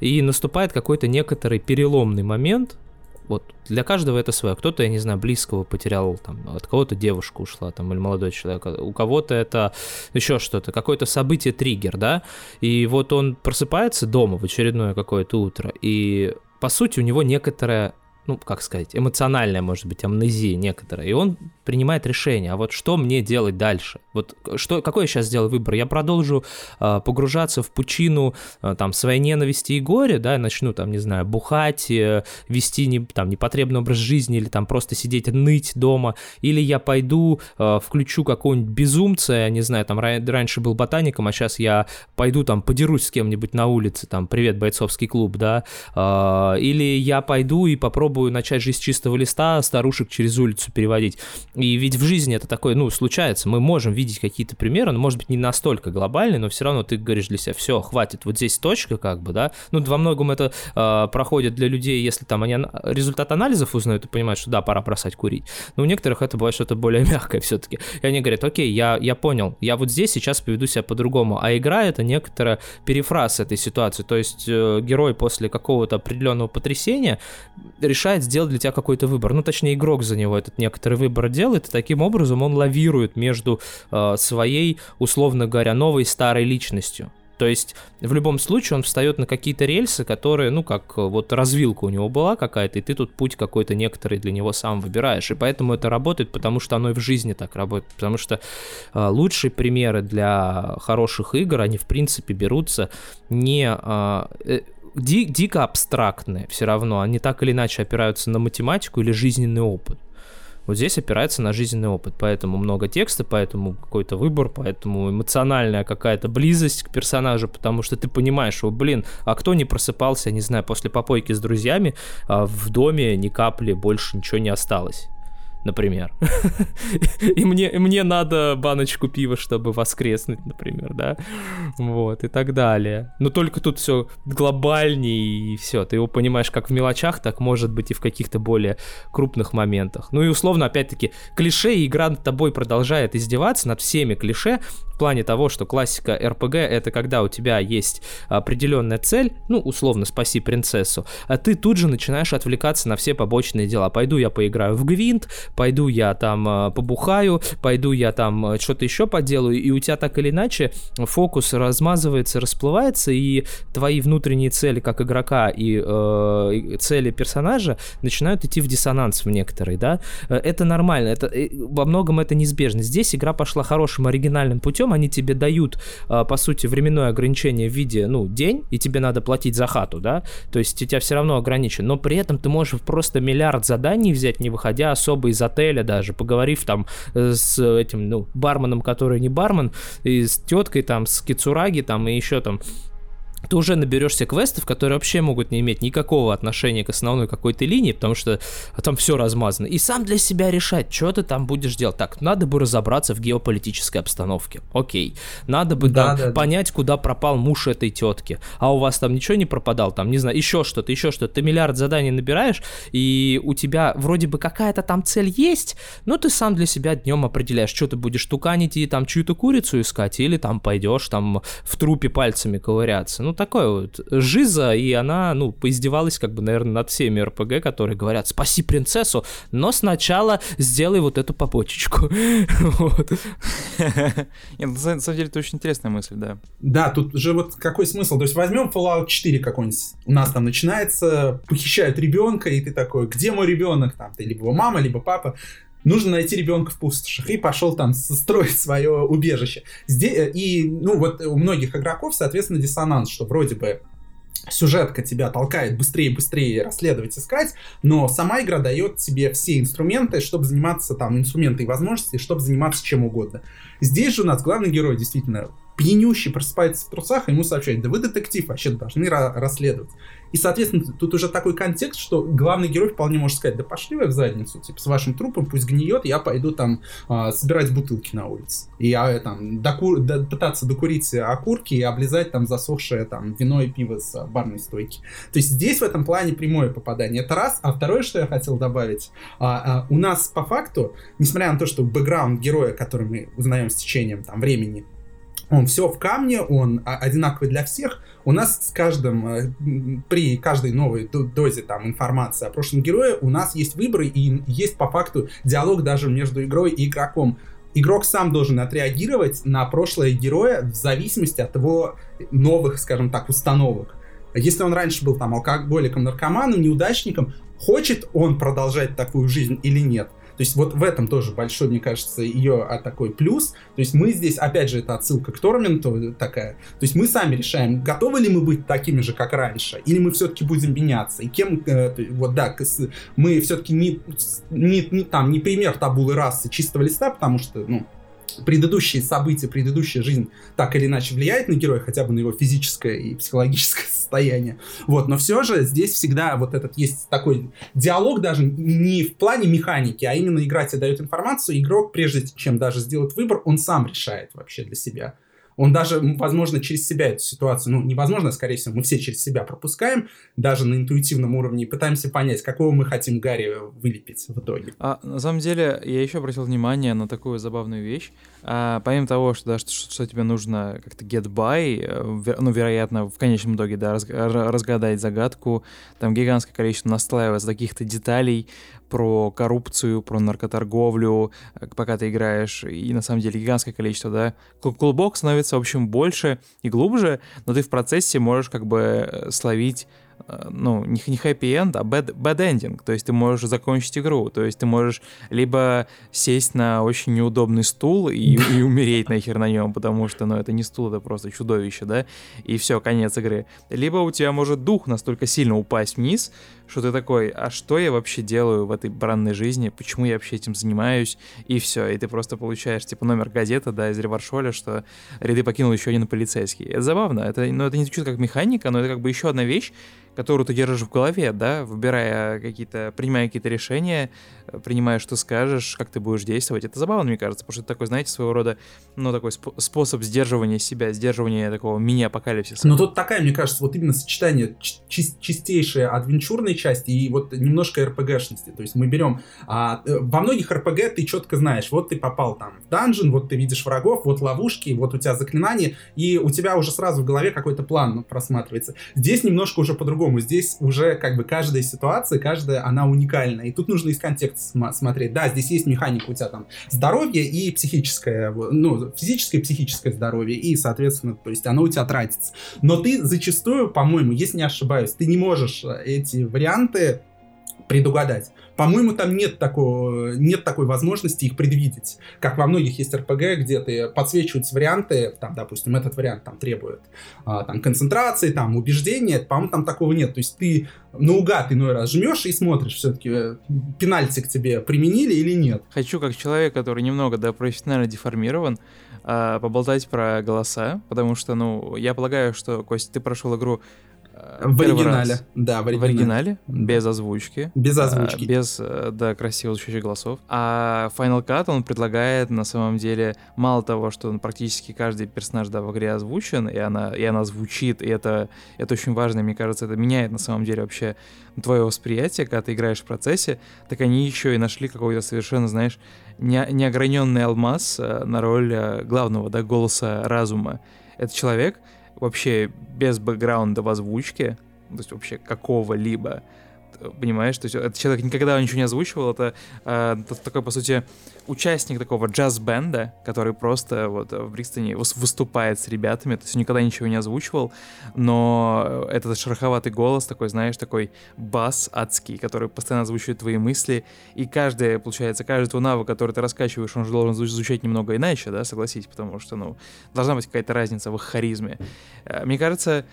и наступает какой-то некоторый переломный момент, вот для каждого это свое. Кто-то, я не знаю, близкого потерял, там, от кого-то девушка ушла, там, или молодой человек, у кого-то это еще что-то, какое-то событие, триггер, да, и вот он просыпается дома в очередное какое-то утро, и по сути у него некоторая ну, как сказать, эмоциональная, может быть, амнезия некоторая, и он принимает решение, а вот что мне делать дальше? Вот что, какой я сейчас сделаю выбор? Я продолжу э, погружаться в пучину э, там своей ненависти и горя, да, начну там, не знаю, бухать, э, вести не, там непотребный образ жизни или там просто сидеть ныть дома, или я пойду э, включу какого-нибудь безумца, я не знаю, там раньше был ботаником, а сейчас я пойду там подерусь с кем-нибудь на улице, там, привет, бойцовский клуб, да, э, или я пойду и попробую начать жизнь с чистого листа, старушек через улицу переводить. И ведь в жизни это такое, ну, случается. Мы можем видеть какие-то примеры, но, может быть, не настолько глобальные, но все равно ты говоришь для себя, все, хватит, вот здесь точка, как бы, да. Ну, во многом это э, проходит для людей, если там они результат анализов узнают и понимают, что да, пора бросать курить. Но у некоторых это бывает что-то более мягкое все-таки. И они говорят, окей, я, я понял, я вот здесь сейчас поведу себя по-другому. А игра это некоторая перефраз этой ситуации. То есть э, герой после какого-то определенного потрясения решает сделать для тебя какой-то выбор. Ну, точнее, игрок за него этот некоторый выбор делает и таким образом он лавирует между э, своей, условно говоря, новой старой личностью. То есть в любом случае он встает на какие-то рельсы, которые, ну, как вот развилка у него была какая-то, и ты тут путь какой-то некоторый для него сам выбираешь. И поэтому это работает, потому что оно и в жизни так работает. Потому что э, лучшие примеры для хороших игр, они в принципе берутся не... Э, э ди, дико абстрактные все равно, они так или иначе опираются на математику или жизненный опыт. Вот здесь опирается на жизненный опыт, поэтому много текста, поэтому какой-то выбор, поэтому эмоциональная какая-то близость к персонажу, потому что ты понимаешь, что, блин, а кто не просыпался, не знаю, после попойки с друзьями, а в доме ни капли больше ничего не осталось например. и мне, мне надо баночку пива, чтобы воскреснуть, например, да. Вот, и так далее. Но только тут все глобальнее, и все. Ты его понимаешь как в мелочах, так может быть и в каких-то более крупных моментах. Ну и условно, опять-таки, клише, и игра над тобой продолжает издеваться над всеми клише, в плане того, что классика РПГ это когда у тебя есть определенная цель, ну, условно, спаси принцессу, а ты тут же начинаешь отвлекаться на все побочные дела. Пойду я поиграю в гвинт, пойду я там э, побухаю, пойду я там э, что-то еще поделаю, и у тебя так или иначе фокус размазывается, расплывается, и твои внутренние цели как игрока и э, цели персонажа начинают идти в диссонанс в некоторые, да. Э, это нормально, это, во многом это неизбежно. Здесь игра пошла хорошим оригинальным путем, они тебе дают, по сути, временное ограничение в виде, ну, день, и тебе надо платить за хату, да, то есть у тебя все равно ограничен, но при этом ты можешь просто миллиард заданий взять, не выходя особо из отеля даже, поговорив там э, с этим, ну, барменом, который не бармен, и с теткой там, с Кицураги там, и еще там ты уже наберешься квестов, которые вообще могут не иметь никакого отношения к основной какой-то линии, потому что там все размазано. И сам для себя решать, что ты там будешь делать. Так, надо бы разобраться в геополитической обстановке. Окей. Надо бы да, там, да, понять, да. куда пропал муж этой тетки. А у вас там ничего не пропадал, там, не знаю, еще что-то, еще что-то. Ты миллиард заданий набираешь, и у тебя вроде бы какая-то там цель есть, но ты сам для себя днем определяешь, что ты будешь туканить и там чью-то курицу искать, или там пойдешь там в трупе пальцами ковыряться. Ну, такое вот жиза, и она, ну, поиздевалась, как бы, наверное, над всеми РПГ, которые говорят, спаси принцессу, но сначала сделай вот эту побочечку. Нет, на самом деле это очень интересная мысль, да. Да, тут же вот какой смысл? То есть возьмем Fallout 4 какой-нибудь, у нас там начинается, похищают ребенка, и ты такой, где мой ребенок? Там, ты либо мама, либо папа нужно найти ребенка в пустошах, и пошел там строить свое убежище. Здесь, э, и, ну, вот у многих игроков, соответственно, диссонанс, что вроде бы сюжетка тебя толкает быстрее и быстрее расследовать, искать, но сама игра дает тебе все инструменты, чтобы заниматься там, инструменты и возможности, чтобы заниматься чем угодно. Здесь же у нас главный герой действительно пьянющий просыпается в трусах, и ему сообщают, да вы детектив, вообще должны расследовать. И, соответственно, тут уже такой контекст, что главный герой вполне может сказать, да пошли вы в задницу, типа, с вашим трупом пусть гниет, я пойду там э, собирать бутылки на улице. И я э, там доку... до... пытаться докурить окурки и облизать там засохшее там вино и пиво с барной стойки. То есть здесь в этом плане прямое попадание. Это раз. А второе, что я хотел добавить, а, а, у нас по факту, несмотря на то, что бэкграунд героя, который мы узнаем с течением там времени, он все в камне, он одинаковый для всех. У нас с каждым, э, при каждой новой дозе там информации о прошлом герое, у нас есть выборы и есть по факту диалог даже между игрой и игроком. Игрок сам должен отреагировать на прошлое героя в зависимости от его новых, скажем так, установок. Если он раньше был там алкоголиком, наркоманом, неудачником, хочет он продолжать такую жизнь или нет – то есть вот в этом тоже большой, мне кажется, ее а, такой плюс. То есть мы здесь, опять же, это отсылка к Торменту такая. То есть мы сами решаем, готовы ли мы быть такими же, как раньше, или мы все-таки будем меняться. И кем, э, вот да, мы все-таки не, не, не, там, не пример табулы расы чистого листа, потому что, ну, предыдущие события, предыдущая жизнь так или иначе влияет на героя, хотя бы на его физическое и психологическое состояние. Вот, но все же здесь всегда вот этот есть такой диалог даже не в плане механики, а именно игра тебе дает информацию, игрок, прежде чем даже сделать выбор, он сам решает вообще для себя он даже, возможно, через себя эту ситуацию, ну, невозможно, скорее всего, мы все через себя пропускаем, даже на интуитивном уровне, и пытаемся понять, какого мы хотим Гарри вылепить в итоге. А на самом деле, я еще обратил внимание на такую забавную вещь. А, помимо того, что, да, что, что тебе нужно как-то get by, э, ну, вероятно, в конечном итоге, да, разгадать загадку, там гигантское количество настраивается таких-то деталей, про коррупцию, про наркоторговлю, э, пока ты играешь, и на самом деле гигантское количество, да. Клубок становится, в общем, больше и глубже, но ты в процессе можешь как бы э, словить ну, не, не хэппи-энд, а bad, bad ending. То есть ты можешь закончить игру. То есть ты можешь либо сесть на очень неудобный стул и, и умереть нахер на нем, потому что, ну, это не стул, это просто чудовище, да, и все, конец игры. Либо у тебя может дух настолько сильно упасть вниз, что ты такой, а что я вообще делаю в этой бранной жизни, почему я вообще этим занимаюсь, и все, и ты просто получаешь, типа, номер газеты, да, из Реваршоля, что ряды покинул еще один полицейский. Это забавно, это, ну, это не звучит как механика, но это как бы еще одна вещь, которую ты держишь в голове, да, выбирая какие-то, принимая какие-то решения, э, принимая, что скажешь, как ты будешь действовать. Это забавно, мне кажется, потому что это такой, знаете, своего рода, ну, такой сп- способ сдерживания себя, сдерживания такого мини-апокалипсиса. Ну, тут такая, мне кажется, вот именно сочетание чи- чистейшей адвенчурной части и вот немножко РПГшности. То есть мы берем... А, э, во многих РПГ ты четко знаешь, вот ты попал там в данжен, вот ты видишь врагов, вот ловушки, вот у тебя заклинания, и у тебя уже сразу в голове какой-то план просматривается. Здесь немножко уже по-другому по-другому. Здесь уже как бы каждая ситуация, каждая, она уникальна. И тут нужно из контекста см- смотреть. Да, здесь есть механика у тебя там здоровье и психическое, ну, физическое и психическое здоровье. И, соответственно, то есть оно у тебя тратится. Но ты зачастую, по-моему, если не ошибаюсь, ты не можешь э, эти варианты предугадать. По-моему, там нет, такого, нет такой возможности их предвидеть. Как во многих есть РПГ, где ты подсвечиваются варианты, там, допустим, этот вариант там требует а, там, концентрации, там, убеждения, по-моему, там такого нет. То есть ты наугад иной раз жмешь и смотришь, все-таки э, пенальти к тебе применили или нет. Хочу, как человек, который немного, да, профессионально деформирован, а, поболтать про голоса, потому что, ну, я полагаю, что, Костя, ты прошел игру в оригинале. Раз. Да, в оригинале. В оригинале, без озвучки. Без озвучки. А, без, э, да, красиво звучащих голосов. А Final Cut, он предлагает, на самом деле, мало того, что практически каждый персонаж, да, в игре озвучен, и она, и она звучит, и это, это очень важно, мне кажется, это меняет, на самом деле, вообще твое восприятие, когда ты играешь в процессе, так они еще и нашли какой-то совершенно, знаешь, не, неограненный алмаз э, на роль э, главного, да, голоса разума. Это человек, вообще без бэкграунда в озвучке, то есть вообще какого-либо, понимаешь, то есть этот человек никогда ничего не озвучивал, это, э, такой, по сути, участник такого джаз-бенда, который просто вот в Бристоне выступает с ребятами, то есть никогда ничего не озвучивал, но этот шероховатый голос такой, знаешь, такой бас адский, который постоянно озвучивает твои мысли, и каждый, получается, каждый твой навык, который ты раскачиваешь, он же должен звучать немного иначе, да, согласись, потому что, ну, должна быть какая-то разница в их харизме. Э, мне кажется,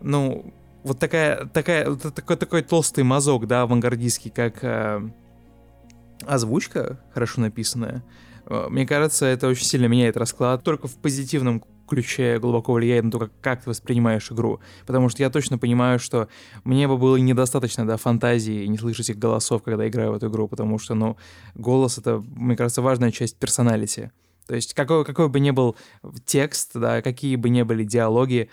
ну, вот такая, такая, вот такой, такой толстый мазок, да, авангардистский, как э, озвучка, хорошо написанная, э, мне кажется, это очень сильно меняет расклад. Только в позитивном ключе глубоко влияет на то, как, как ты воспринимаешь игру. Потому что я точно понимаю, что мне бы было недостаточно, да, фантазии и не слышать их голосов, когда играю в эту игру, потому что, ну, голос — это, мне кажется, важная часть персоналити. То есть какой, какой бы ни был текст, да, какие бы ни были диалоги,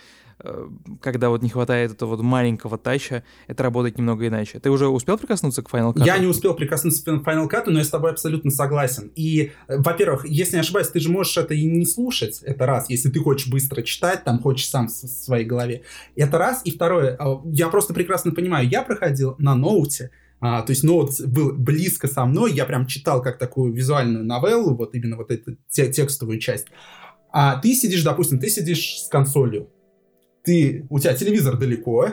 когда вот не хватает этого вот маленького тача, это работает немного иначе. Ты уже успел прикоснуться к Final Cut? Я не успел прикоснуться к Final Cut, но я с тобой абсолютно согласен. И, э, во-первых, если не ошибаюсь, ты же можешь это и не слушать, это раз, если ты хочешь быстро читать, там, хочешь сам в своей голове. Это раз. И второе, а, я просто прекрасно понимаю, я проходил на ноуте, а, то есть ноут был близко со мной, я прям читал как такую визуальную новеллу, вот именно вот эту те, текстовую часть. А ты сидишь, допустим, ты сидишь с консолью, ты, у тебя телевизор далеко,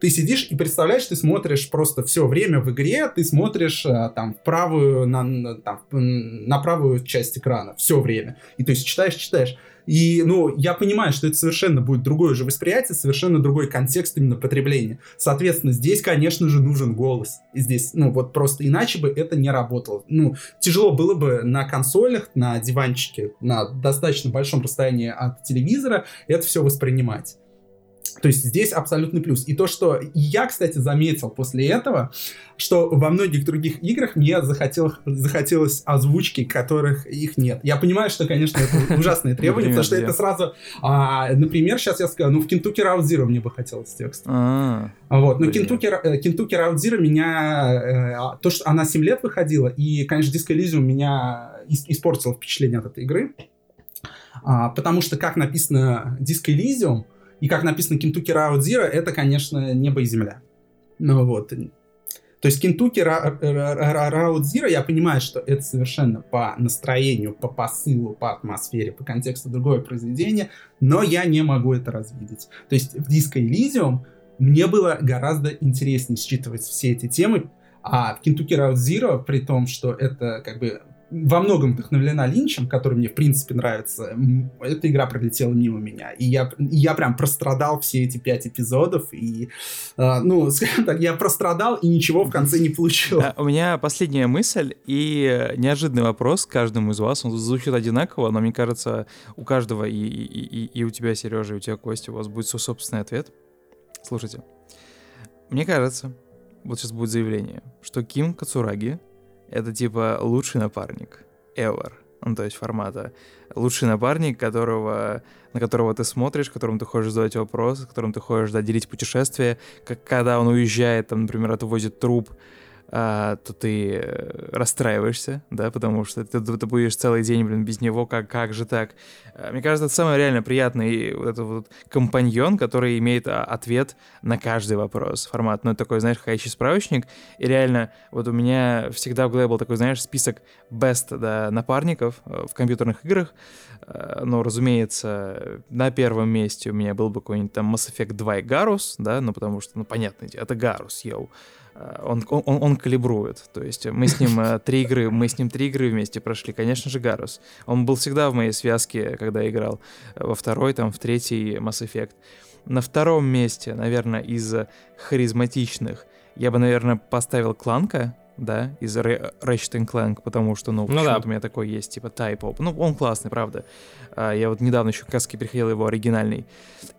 ты сидишь и представляешь, ты смотришь просто все время в игре, ты смотришь а, там правую, на, на, там, на правую часть экрана все время. И то есть читаешь, читаешь. И, ну, я понимаю, что это совершенно будет другое же восприятие, совершенно другой контекст именно потребления. Соответственно, здесь, конечно же, нужен голос. И здесь, ну, вот просто иначе бы это не работало. Ну, тяжело было бы на консолях, на диванчике, на достаточно большом расстоянии от телевизора это все воспринимать. То есть здесь абсолютный плюс. И то, что я, кстати, заметил после этого, что во многих других играх мне захотел, захотелось озвучки, которых их нет. Я понимаю, что, конечно, это ужасные требования, потому что это сразу... А, например, сейчас я скажу, ну, в Route Zero мне бы хотелось текст. А. Вот, но э, Kentucky Route Zero меня... Э, то, что она 7 лет выходила, и, конечно, Disco Elysium меня испортило впечатление от этой игры. А, потому что, как написано Disco Elysium, и как написано Kentucky Route Zero, это, конечно, небо и земля. Ну вот. То есть Kentucky Route Zero, я понимаю, что это совершенно по настроению, по посылу, по атмосфере, по контексту другое произведение, но я не могу это развидеть. То есть в Disco Elysium мне было гораздо интереснее считывать все эти темы, а в Kentucky Route Zero, при том, что это как бы во многом вдохновлена Линчем, который мне в принципе нравится. Эта игра пролетела мимо меня. И я, я прям прострадал все эти пять эпизодов. И, э, ну, скажем так, я прострадал и ничего в конце не получил. Да, у меня последняя мысль и неожиданный вопрос каждому из вас. Он звучит одинаково, но мне кажется, у каждого, и, и, и, и у тебя, Сережа, и у тебя, Костя, у вас будет свой собственный ответ. Слушайте. Мне кажется, вот сейчас будет заявление, что Ким Кацураги это типа лучший напарник ever. Ну, то есть формата лучший напарник, которого, на которого ты смотришь, которому ты хочешь задать вопросы, которому ты хочешь да, делить путешествие, как когда он уезжает, там, например, отвозит труп, а, то ты э, расстраиваешься, да, потому что ты, ты будешь целый день, блин, без него, как, как же так? А, мне кажется, это самый реально приятный вот этот вот компаньон, который имеет а, ответ на каждый вопрос. Формат, ну, такой, знаешь, ходячий справочник, и реально, вот у меня всегда в голове был такой, знаешь, список best, да, напарников э, в компьютерных играх, ну, разумеется, на первом месте у меня был бы какой-нибудь там Mass Effect 2 и Garus, да, ну, потому что, ну, понятно, это Garus, йоу. Э, он, он, он калибрует. То есть мы с ним э, три игры, мы с ним три игры вместе прошли. Конечно же, Гарус. Он был всегда в моей связке, когда играл. Во второй, там, в третий Mass Effect. На втором месте, наверное, из харизматичных, я бы, наверное, поставил Кланка, да, из Ratchet Clank, потому что, ну, ну да. у меня такой есть, типа, Op. Ну, он классный, правда. А, я вот недавно еще как раз переходил его оригинальный.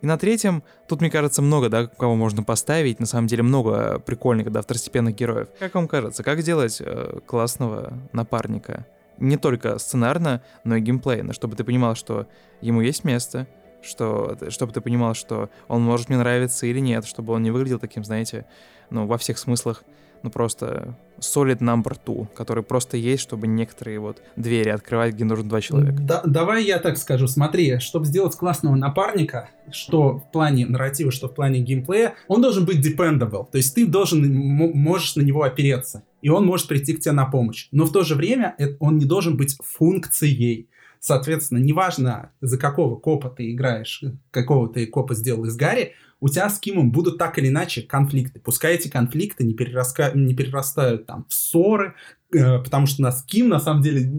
И на третьем, тут, мне кажется, много, да, кого можно поставить. На самом деле много прикольных, да, второстепенных героев. Как вам кажется, как сделать э, классного напарника? Не только сценарно, но и геймплейно, чтобы ты понимал, что ему есть место, что, чтобы ты понимал, что он может мне нравиться или нет, чтобы он не выглядел таким, знаете, ну, во всех смыслах ну просто solid number two, который просто есть, чтобы некоторые вот двери открывать, где нужно два человека. Да, давай я так скажу. Смотри, чтобы сделать классного напарника, что в плане нарратива, что в плане геймплея, он должен быть dependable. То есть ты должен, можешь на него опереться. И он может прийти к тебе на помощь. Но в то же время он не должен быть функцией. Соответственно, неважно, за какого копа ты играешь, какого ты копа сделал из Гарри, у тебя с Кимом будут так или иначе конфликты. Пускай эти конфликты не, перераска... не перерастают там в ссоры, э, потому что у нас Ким, на самом деле,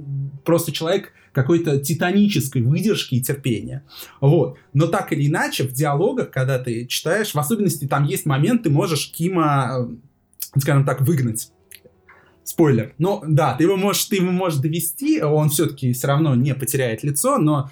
просто человек какой-то титанической выдержки и терпения. Вот. Но так или иначе, в диалогах, когда ты читаешь, в особенности там есть момент, ты можешь Кима, э, скажем так, выгнать Спойлер. Ну, да, ты его можешь, ты его можешь довести, он все-таки все равно не потеряет лицо, но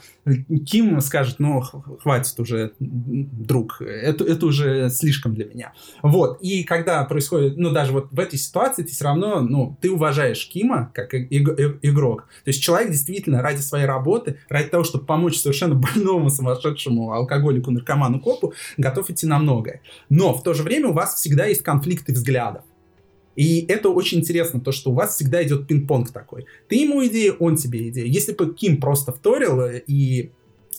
Ким скажет, ну, хватит уже, друг, это, это уже слишком для меня. Вот, и когда происходит, ну, даже вот в этой ситуации ты все равно, ну, ты уважаешь Кима как игрок. То есть человек действительно ради своей работы, ради того, чтобы помочь совершенно больному, сумасшедшему алкоголику, наркоману, копу, готов идти на многое. Но в то же время у вас всегда есть конфликты взглядов. И это очень интересно, то, что у вас всегда идет пинг-понг такой. Ты ему идею, он тебе идею. Если бы Ким просто вторил и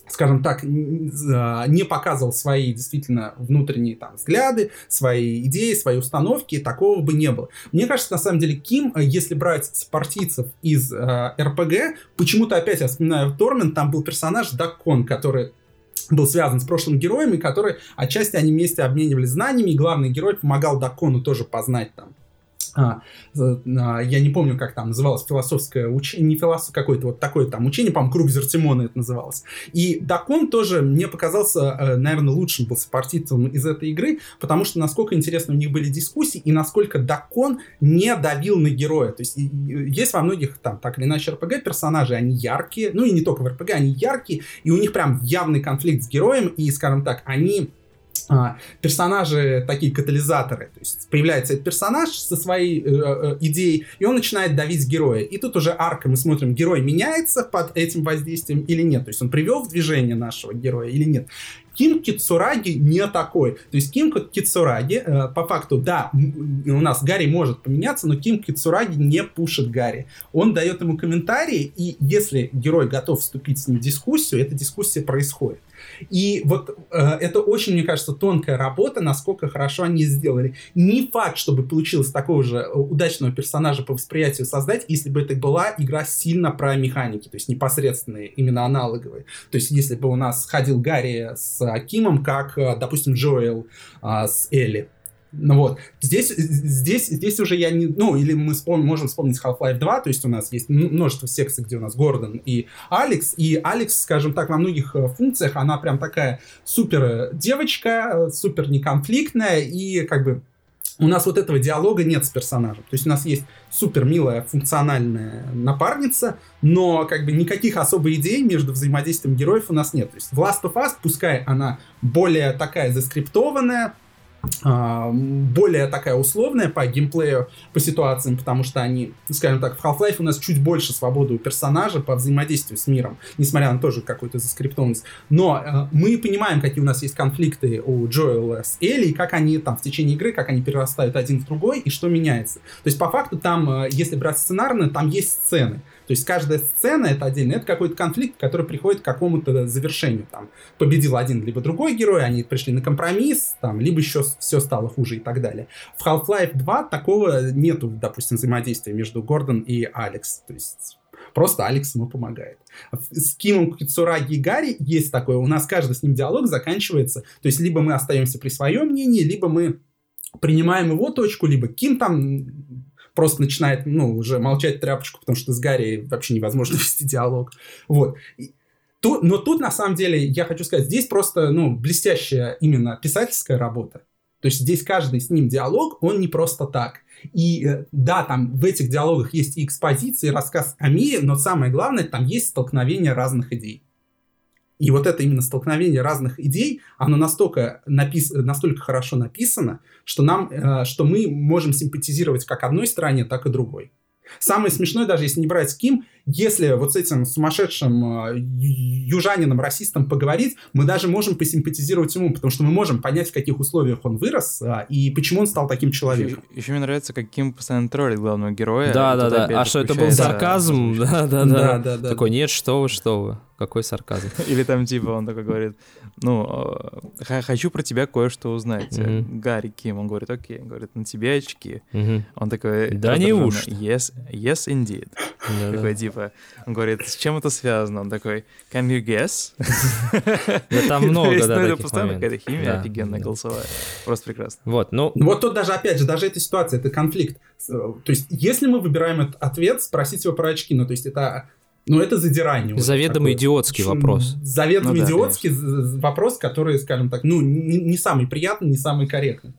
скажем так, не показывал свои действительно внутренние там взгляды, свои идеи, свои установки, такого бы не было. Мне кажется, на самом деле, Ким, э, если брать партийцев из э, РПГ, почему-то опять я вспоминаю Тормин, там был персонаж Даккон, который был связан с прошлым героем, и который отчасти они вместе обменивались знаниями, и главный герой помогал Дакону тоже познать там а, а, я не помню, как там называлось философское учение, не философ, какое-то вот такое там учение, по-моему, Круг Зертимона это называлось. И Дакон тоже мне показался, э, наверное, лучшим был сопартийцем из этой игры, потому что насколько интересно у них были дискуссии и насколько Дакон не давил на героя. То есть есть во многих там так или иначе РПГ персонажи, они яркие, ну и не только в РПГ, они яркие, и у них прям явный конфликт с героем, и, скажем так, они персонажи такие катализаторы. То есть появляется этот персонаж со своей э, э, идеей, и он начинает давить героя. И тут уже арка, мы смотрим, герой меняется под этим воздействием или нет. То есть он привел в движение нашего героя или нет. Ким Кицураги не такой. То есть Ким Кицураги, э, по факту, да, у нас Гарри может поменяться, но Ким Кицураги не пушит Гарри. Он дает ему комментарии, и если герой готов вступить с ним в дискуссию, эта дискуссия происходит. И вот э, это очень, мне кажется, тонкая работа, насколько хорошо они сделали. Не факт, чтобы получилось такого же э, удачного персонажа по восприятию создать, если бы это была игра сильно про механики, то есть непосредственные, именно аналоговые. То есть если бы у нас ходил Гарри с Акимом, как, э, допустим, Джоэл э, с Элли. Ну вот, здесь, здесь, здесь уже я не... Ну, или мы вспом, можем вспомнить Half-Life 2, то есть у нас есть множество секций, где у нас Гордон и Алекс, и Алекс, скажем так, во многих э, функциях, она прям такая супер девочка, супер неконфликтная, и как бы у нас вот этого диалога нет с персонажем. То есть у нас есть супер милая функциональная напарница, но как бы никаких особых идей между взаимодействием героев у нас нет. То есть в Last of Us, пускай она более такая заскриптованная, более такая условная по геймплею, по ситуациям, потому что они, скажем так, в Half-Life у нас чуть больше свободы у персонажа по взаимодействию с миром, несмотря на тоже какую-то заскриптованность. Но э, мы понимаем, какие у нас есть конфликты у Джоэла с Элли, как они там в течение игры, как они перерастают один в другой, и что меняется. То есть, по факту, там, э, если брать сценарно, там есть сцены. То есть каждая сцена это отдельно, это какой-то конфликт, который приходит к какому-то завершению. Там победил один либо другой герой, они пришли на компромисс, там, либо еще все стало хуже и так далее. В Half-Life 2 такого нету, допустим, взаимодействия между Гордон и Алекс. То есть просто Алекс ему помогает. С Кимом Кицураги и Гарри есть такое, у нас каждый с ним диалог заканчивается, то есть либо мы остаемся при своем мнении, либо мы принимаем его точку, либо Ким там просто начинает, ну, уже молчать тряпочку, потому что с Гарри вообще невозможно вести диалог. Вот. Тут, но тут, на самом деле, я хочу сказать, здесь просто, ну, блестящая именно писательская работа. То есть здесь каждый с ним диалог, он не просто так. И э, да, там в этих диалогах есть и экспозиция, и рассказ о мире, но самое главное, там есть столкновение разных идей. И вот это именно столкновение разных идей, оно настолько, напис... настолько хорошо написано, что, нам, э, что мы можем симпатизировать как одной стороне, так и другой. Самое смешное, даже если не брать Ким, если вот с этим сумасшедшим э, южанином, расистом поговорить, мы даже можем посимпатизировать ему, потому что мы можем понять, в каких условиях он вырос э, и почему он стал таким человеком. Еще, еще мне нравится, как Ким постоянно троллит главного героя. Да, да, да. А что это был сарказм? Да, да, да. да, да. Такой, нет, что вы, что вы. Какой сарказм. Или там типа он такой говорит, ну, э, хочу про тебя кое-что узнать. Mm-hmm. Гарри Ким, он говорит, окей, он говорит, на тебе очки. Mm-hmm. Он такой... Да не уж. Yes, yes indeed. Такой типа, он говорит, с чем это связано? Он такой, can you guess? Да там много, да, Ну, это постоянно какая-то химия офигенная, голосовая. Просто прекрасно. Вот, ну... Вот тут даже, опять же, даже эта ситуация, это конфликт. То есть, если мы выбираем этот ответ, спросить его про очки, ну, то есть, это Ну, это задирание. Заведомо вот идиотский вопрос. Заведомо ну, да, идиотский конечно. вопрос, который, скажем так, ну, не, не самый приятный, не самый корректный.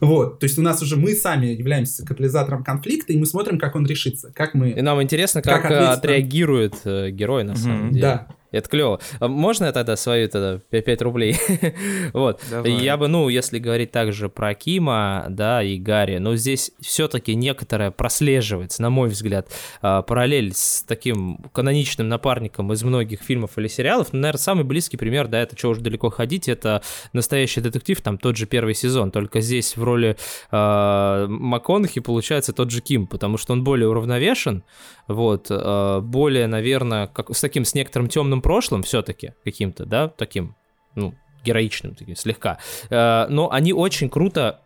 Вот, то есть у нас уже мы сами являемся катализатором конфликта, и мы смотрим, как он решится, как мы... И нам интересно, как, как отреагирует э, герой, на самом деле. Да, это клево. А можно я тогда свою тогда 5 рублей? вот. Давай. Я бы, ну, если говорить также про Кима, да, и Гарри, но здесь все-таки некоторое прослеживается, на мой взгляд, а, параллель с таким каноничным напарником из многих фильмов или сериалов. Ну, наверное, самый близкий пример, да, это что уж далеко ходить, это настоящий детектив, там тот же первый сезон, только здесь в роли э, МакКонахи получается тот же Ким, потому что он более уравновешен, вот, э, более, наверное, как, с таким, с некоторым темным прошлым все-таки каким-то, да, таким, ну, героичным таким, слегка. Э, но они очень круто,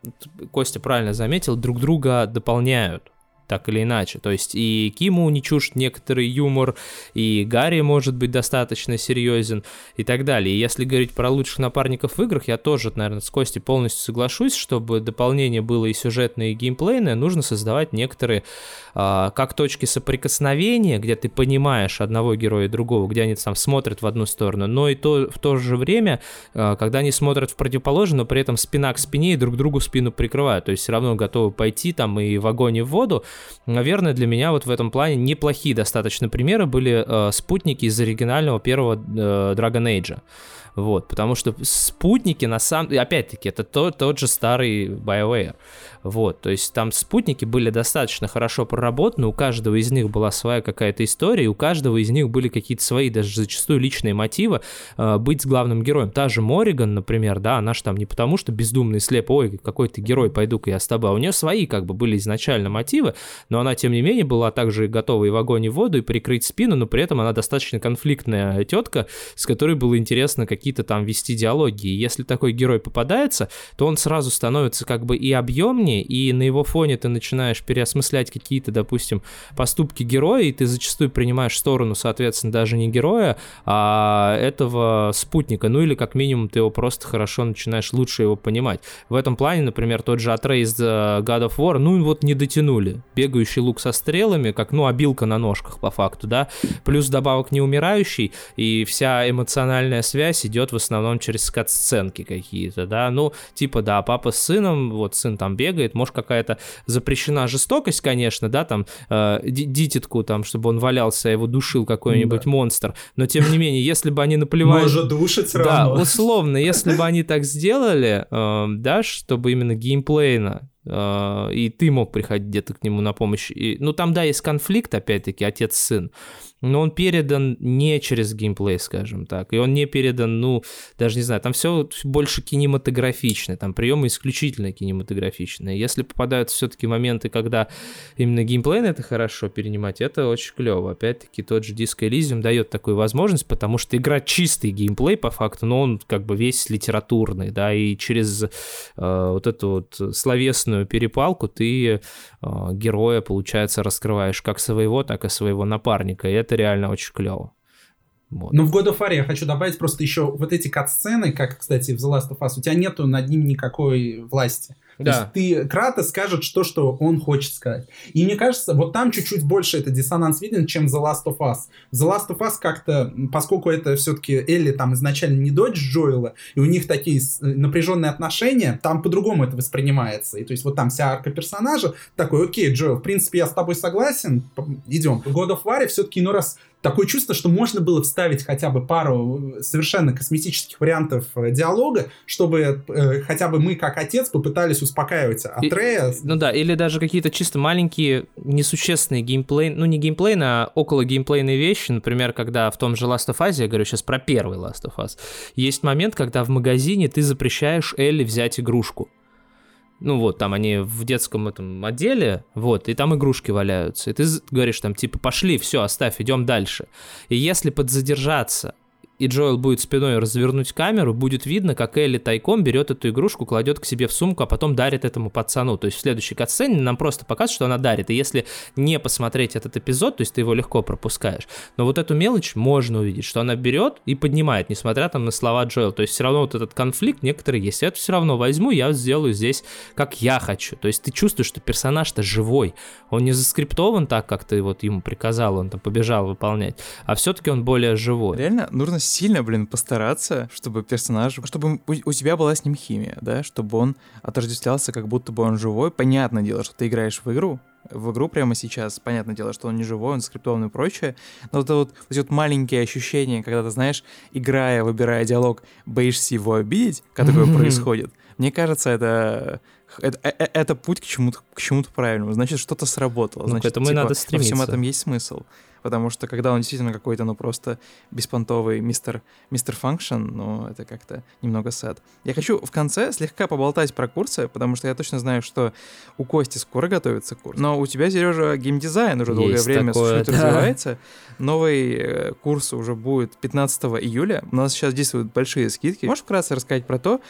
Костя правильно заметил, друг друга дополняют так или иначе. То есть и Киму не чужд некоторый юмор, и Гарри может быть достаточно серьезен и так далее. И если говорить про лучших напарников в играх, я тоже, наверное, с Костей полностью соглашусь, чтобы дополнение было и сюжетное, и геймплейное, нужно создавать некоторые а, как точки соприкосновения, где ты понимаешь одного героя и другого, где они там смотрят в одну сторону, но и то, в то же время, а, когда они смотрят в противоположную, но при этом спина к спине и друг другу спину прикрывают, то есть все равно готовы пойти там и в огонь и в воду, наверное, для меня вот в этом плане неплохие достаточно примеры были э, спутники из оригинального первого э, Dragon Age. Вот, потому что спутники на самом... Опять-таки, это тот, тот же старый BioWare. Вот, то есть там спутники были достаточно хорошо проработаны, у каждого из них была своя какая-то история, и у каждого из них были какие-то свои, даже зачастую личные мотивы э, быть главным героем. Та же Мориган, например, да, она же там не потому, что бездумный слеп, ой, какой ты герой, пойду-ка я с тобой, а у нее свои как бы были изначально мотивы, но она, тем не менее, была также готова и в огонь, и в воду, и прикрыть спину, но при этом она достаточно конфликтная тетка, с которой было интересно какие-то там вести диалоги. И если такой герой попадается, то он сразу становится как бы и объемнее, и на его фоне ты начинаешь переосмыслять какие-то, допустим, поступки героя, и ты зачастую принимаешь сторону, соответственно, даже не героя, а этого спутника, ну или как минимум ты его просто хорошо начинаешь лучше его понимать. В этом плане, например, тот же Атрей из God of War, ну вот не дотянули. Бегающий лук со стрелами, как, ну, обилка на ножках по факту, да, плюс добавок неумирающий, и вся эмоциональная связь идет в основном через кат-сценки какие-то, да, ну, типа, да, папа с сыном, вот сын там бегает, может какая-то запрещена жестокость, конечно, да, там э, дитятку, там, чтобы он валялся, его душил какой-нибудь да. монстр, но тем не менее, если бы они наплевали... Может душить Да, условно, если бы они так сделали, э, да, чтобы именно геймплейно э, и ты мог приходить где-то к нему на помощь. И, ну, там, да, есть конфликт, опять-таки, отец-сын, но он передан не через геймплей, скажем так, и он не передан, ну, даже не знаю, там все больше кинематографичное, там приемы исключительно кинематографичные. Если попадают все-таки моменты, когда именно геймплей это хорошо перенимать, это очень клево. Опять-таки тот же Disco Elysium дает такую возможность, потому что игра чистый геймплей по факту, но он как бы весь литературный, да, и через э, вот эту вот словесную перепалку ты э, героя, получается, раскрываешь как своего, так и своего напарника, и это это реально очень клево. Вот. Ну, в God of War я хочу добавить просто еще вот эти кат-сцены, как, кстати, в The Last of Us, у тебя нету над ним никакой власти. Да. То есть ты Крата скажет то, что он хочет сказать. И мне кажется, вот там чуть-чуть больше это диссонанс виден, чем The Last of Us. The Last of Us как-то, поскольку это все-таки Элли там изначально не дочь Джоэла, и у них такие э, напряженные отношения, там по-другому это воспринимается. И то есть вот там вся арка персонажа такой, окей, Джоэл, в принципе, я с тобой согласен, идем. В God of War все-таки, ну раз такое чувство, что можно было вставить хотя бы пару э, совершенно косметических вариантов э, диалога, чтобы э, хотя бы мы, как отец, попытались успокаивать Атрея. ну да, или даже какие-то чисто маленькие, несущественные геймплей, ну не геймплейные, а около геймплейные вещи, например, когда в том же Last of Us, я говорю сейчас про первый Last of Us, есть момент, когда в магазине ты запрещаешь Элли взять игрушку ну вот, там они в детском этом отделе, вот, и там игрушки валяются, и ты говоришь там, типа, пошли, все, оставь, идем дальше. И если подзадержаться и Джоэл будет спиной развернуть камеру, будет видно, как Элли тайком берет эту игрушку, кладет к себе в сумку, а потом дарит этому пацану. То есть в следующей катсцене нам просто показывают, что она дарит. И если не посмотреть этот эпизод, то есть ты его легко пропускаешь. Но вот эту мелочь можно увидеть, что она берет и поднимает, несмотря там на слова Джоэл. То есть все равно вот этот конфликт некоторый есть. Я это все равно возьму, я сделаю здесь, как я хочу. То есть ты чувствуешь, что персонаж-то живой. Он не заскриптован так, как ты вот ему приказал, он там побежал выполнять, а все-таки он более живой. Реально нужно сильно, блин, постараться, чтобы персонаж, чтобы у, тебя была с ним химия, да, чтобы он отождествлялся, как будто бы он живой. Понятное дело, что ты играешь в игру, в игру прямо сейчас, понятное дело, что он не живой, он скриптованный и прочее, но это вот эти вот маленькие ощущения, когда ты, знаешь, играя, выбирая диалог, боишься его обидеть, когда такое происходит, мне кажется, это это, это, это путь к чему-то к чему-то правильному. Значит, что-то сработало. Ну, Значит, к этому типа, и надо стремиться. Во всем этом есть смысл потому что когда он действительно какой-то, ну, просто беспонтовый мистер, мистер Фанкшн, ну, это как-то немного сад. Я хочу в конце слегка поболтать про курсы, потому что я точно знаю, что у Кости скоро готовится курс, но у тебя, Сережа, геймдизайн уже долгое Есть время такое, существует, да. развивается. Новый э, курс уже будет 15 июля. У нас сейчас действуют большие скидки. Можешь вкратце рассказать про то,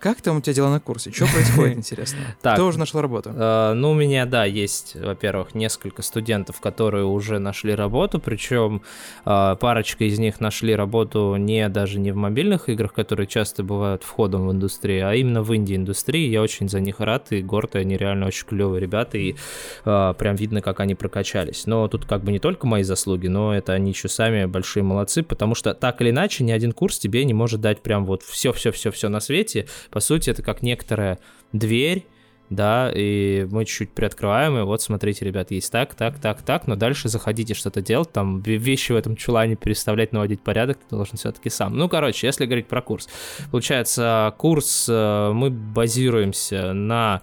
как там у тебя дела на курсе? Что происходит, интересно? Так. Кто уже нашел работу? Э, Ну, у меня, да, есть, во-первых, несколько студентов, которые уже нашли работу, причем э, парочка из них нашли работу не даже не в мобильных играх, которые часто бывают входом в индустрию, а именно в инди-индустрии. Я очень за них рад и горд, и они реально очень клевые ребята, и э, прям видно, как они прокачались. Но тут как бы не только мои заслуги, но это они еще сами большие молодцы, потому что так или иначе ни один курс тебе не может дать прям вот все-все-все-все на свете. По сути, это как некоторая дверь, да, и мы чуть-чуть приоткрываем, и вот, смотрите, ребят, есть так, так, так, так, но дальше заходите что-то делать, там ве- вещи в этом чулане переставлять, наводить порядок, ты должен все-таки сам. Ну, короче, если говорить про курс. Получается, курс э, мы базируемся на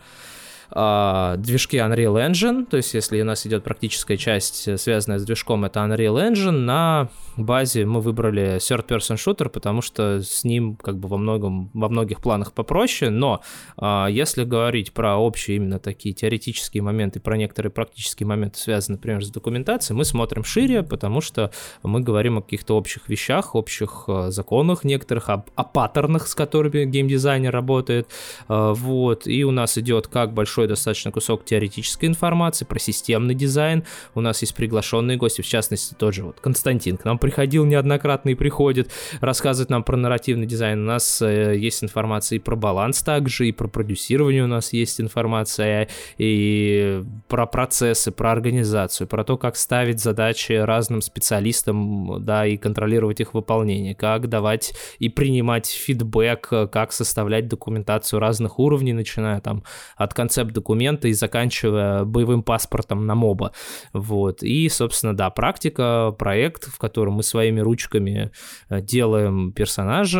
а, движки Unreal Engine, то есть если у нас идет практическая часть, связанная с движком, это Unreal Engine, на базе мы выбрали third-person shooter, потому что с ним как бы во, многом, во многих планах попроще, но а, если говорить про общие именно такие теоретические моменты, про некоторые практические моменты, связанные, например, с документацией, мы смотрим шире, потому что мы говорим о каких-то общих вещах, общих э, законах некоторых, об- о паттернах, с которыми геймдизайнер работает, Э, вот, и у нас идет как большой достаточно кусок теоретической информации про системный дизайн, у нас есть приглашенные гости, в частности, тот же вот Константин к нам приходил неоднократно и приходит, рассказывает нам про нарративный дизайн, у нас э, есть информация и про баланс также, и про продюсирование у нас есть информация, и про процессы, про организацию, про то, как ставить задачи разным специалистам, да, и контролировать их выполнение, как давать и принимать фидбэк, как составлять документацию разных уровней, начиная там от концепт-документа и заканчивая боевым паспортом на моба. Вот. И, собственно, да, практика, проект, в котором мы своими ручками э, делаем персонажа,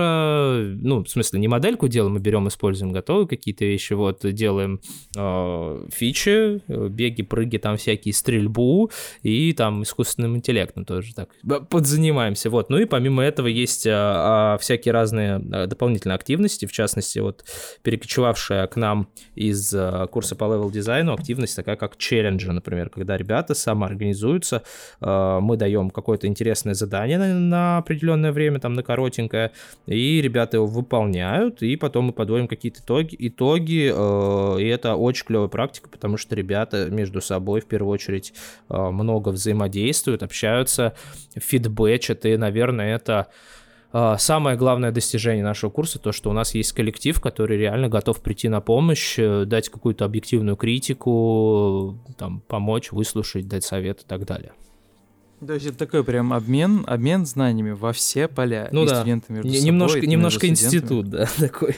ну, в смысле, не модельку делаем, мы берем, используем готовые какие-то вещи, вот, делаем э, фичи, беги, прыги, там всякие, стрельбу, и там искусственным интеллектом тоже так подзанимаемся, вот. Ну и помимо этого есть э, э, всякие разные э, дополнительные активности, в частности, вот, перекочевавшая к нам из э, курса по level дизайну активность такая, как челленджи, например, когда ребята самоорганизуются, э, мы даем какое-то интересное задание на, на определенное время, там, на коротенькое, и ребята его выполняют, и потом мы подводим какие-то итоги, итоги э, и это очень клевая практика, потому что ребята между собой в первую очередь э, много взаимодействуют, общаются, фидбэчат, и, наверное, это э, самое главное достижение нашего курса, то, что у нас есть коллектив, который реально готов прийти на помощь, э, дать какую-то объективную критику, там, помочь, выслушать, дать совет и так далее. То есть это такой прям обмен, обмен знаниями во все поля. Ну и да. студенты между Н- собой, немножко и между немножко студентами. институт, да, такой.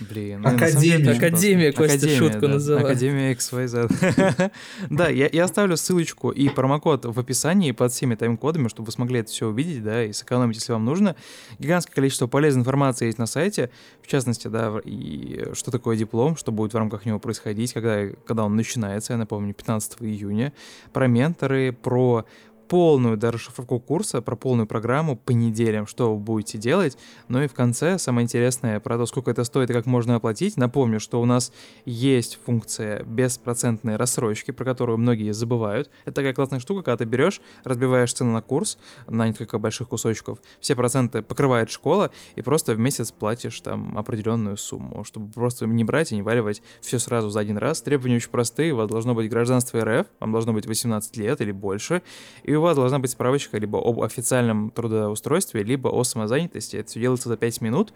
Блин, ну, Академия. деле Академия, просто. Костя Академия, шутку да. называет. Академия XYZ. Да, я, я оставлю ссылочку и промокод в описании под всеми тайм-кодами, чтобы вы смогли это все увидеть, да, и сэкономить, если вам нужно. Гигантское количество полезной информации есть на сайте, в частности, да, и что такое диплом, что будет в рамках него происходить, когда, когда он начинается, я напомню, 15 июня, про менторы, про полную даже шифровку курса, про полную программу по неделям, что вы будете делать. Ну и в конце самое интересное про то, сколько это стоит и как можно оплатить. Напомню, что у нас есть функция беспроцентной рассрочки, про которую многие забывают. Это такая классная штука, когда ты берешь, разбиваешь цену на курс на несколько больших кусочков, все проценты покрывает школа, и просто в месяц платишь там определенную сумму, чтобы просто не брать и не валивать все сразу за один раз. Требования очень простые, у вас должно быть гражданство РФ, вам должно быть 18 лет или больше, и у вас должна быть справочка либо об официальном трудоустройстве, либо о самозанятости. Это все делается за 5 минут.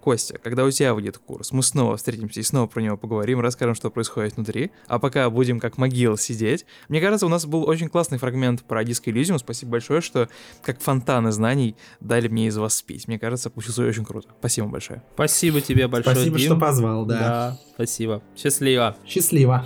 Костя, когда у тебя выйдет курс, мы снова встретимся и снова про него поговорим, расскажем, что происходит внутри. А пока будем как могил сидеть. Мне кажется, у нас был очень классный фрагмент про диско Elysium. Спасибо большое, что как фонтаны знаний дали мне из вас спить. Мне кажется, получилось очень круто. Спасибо большое. Спасибо тебе большое, Спасибо, Дим. что позвал, да. Да, спасибо. Счастливо. Счастливо.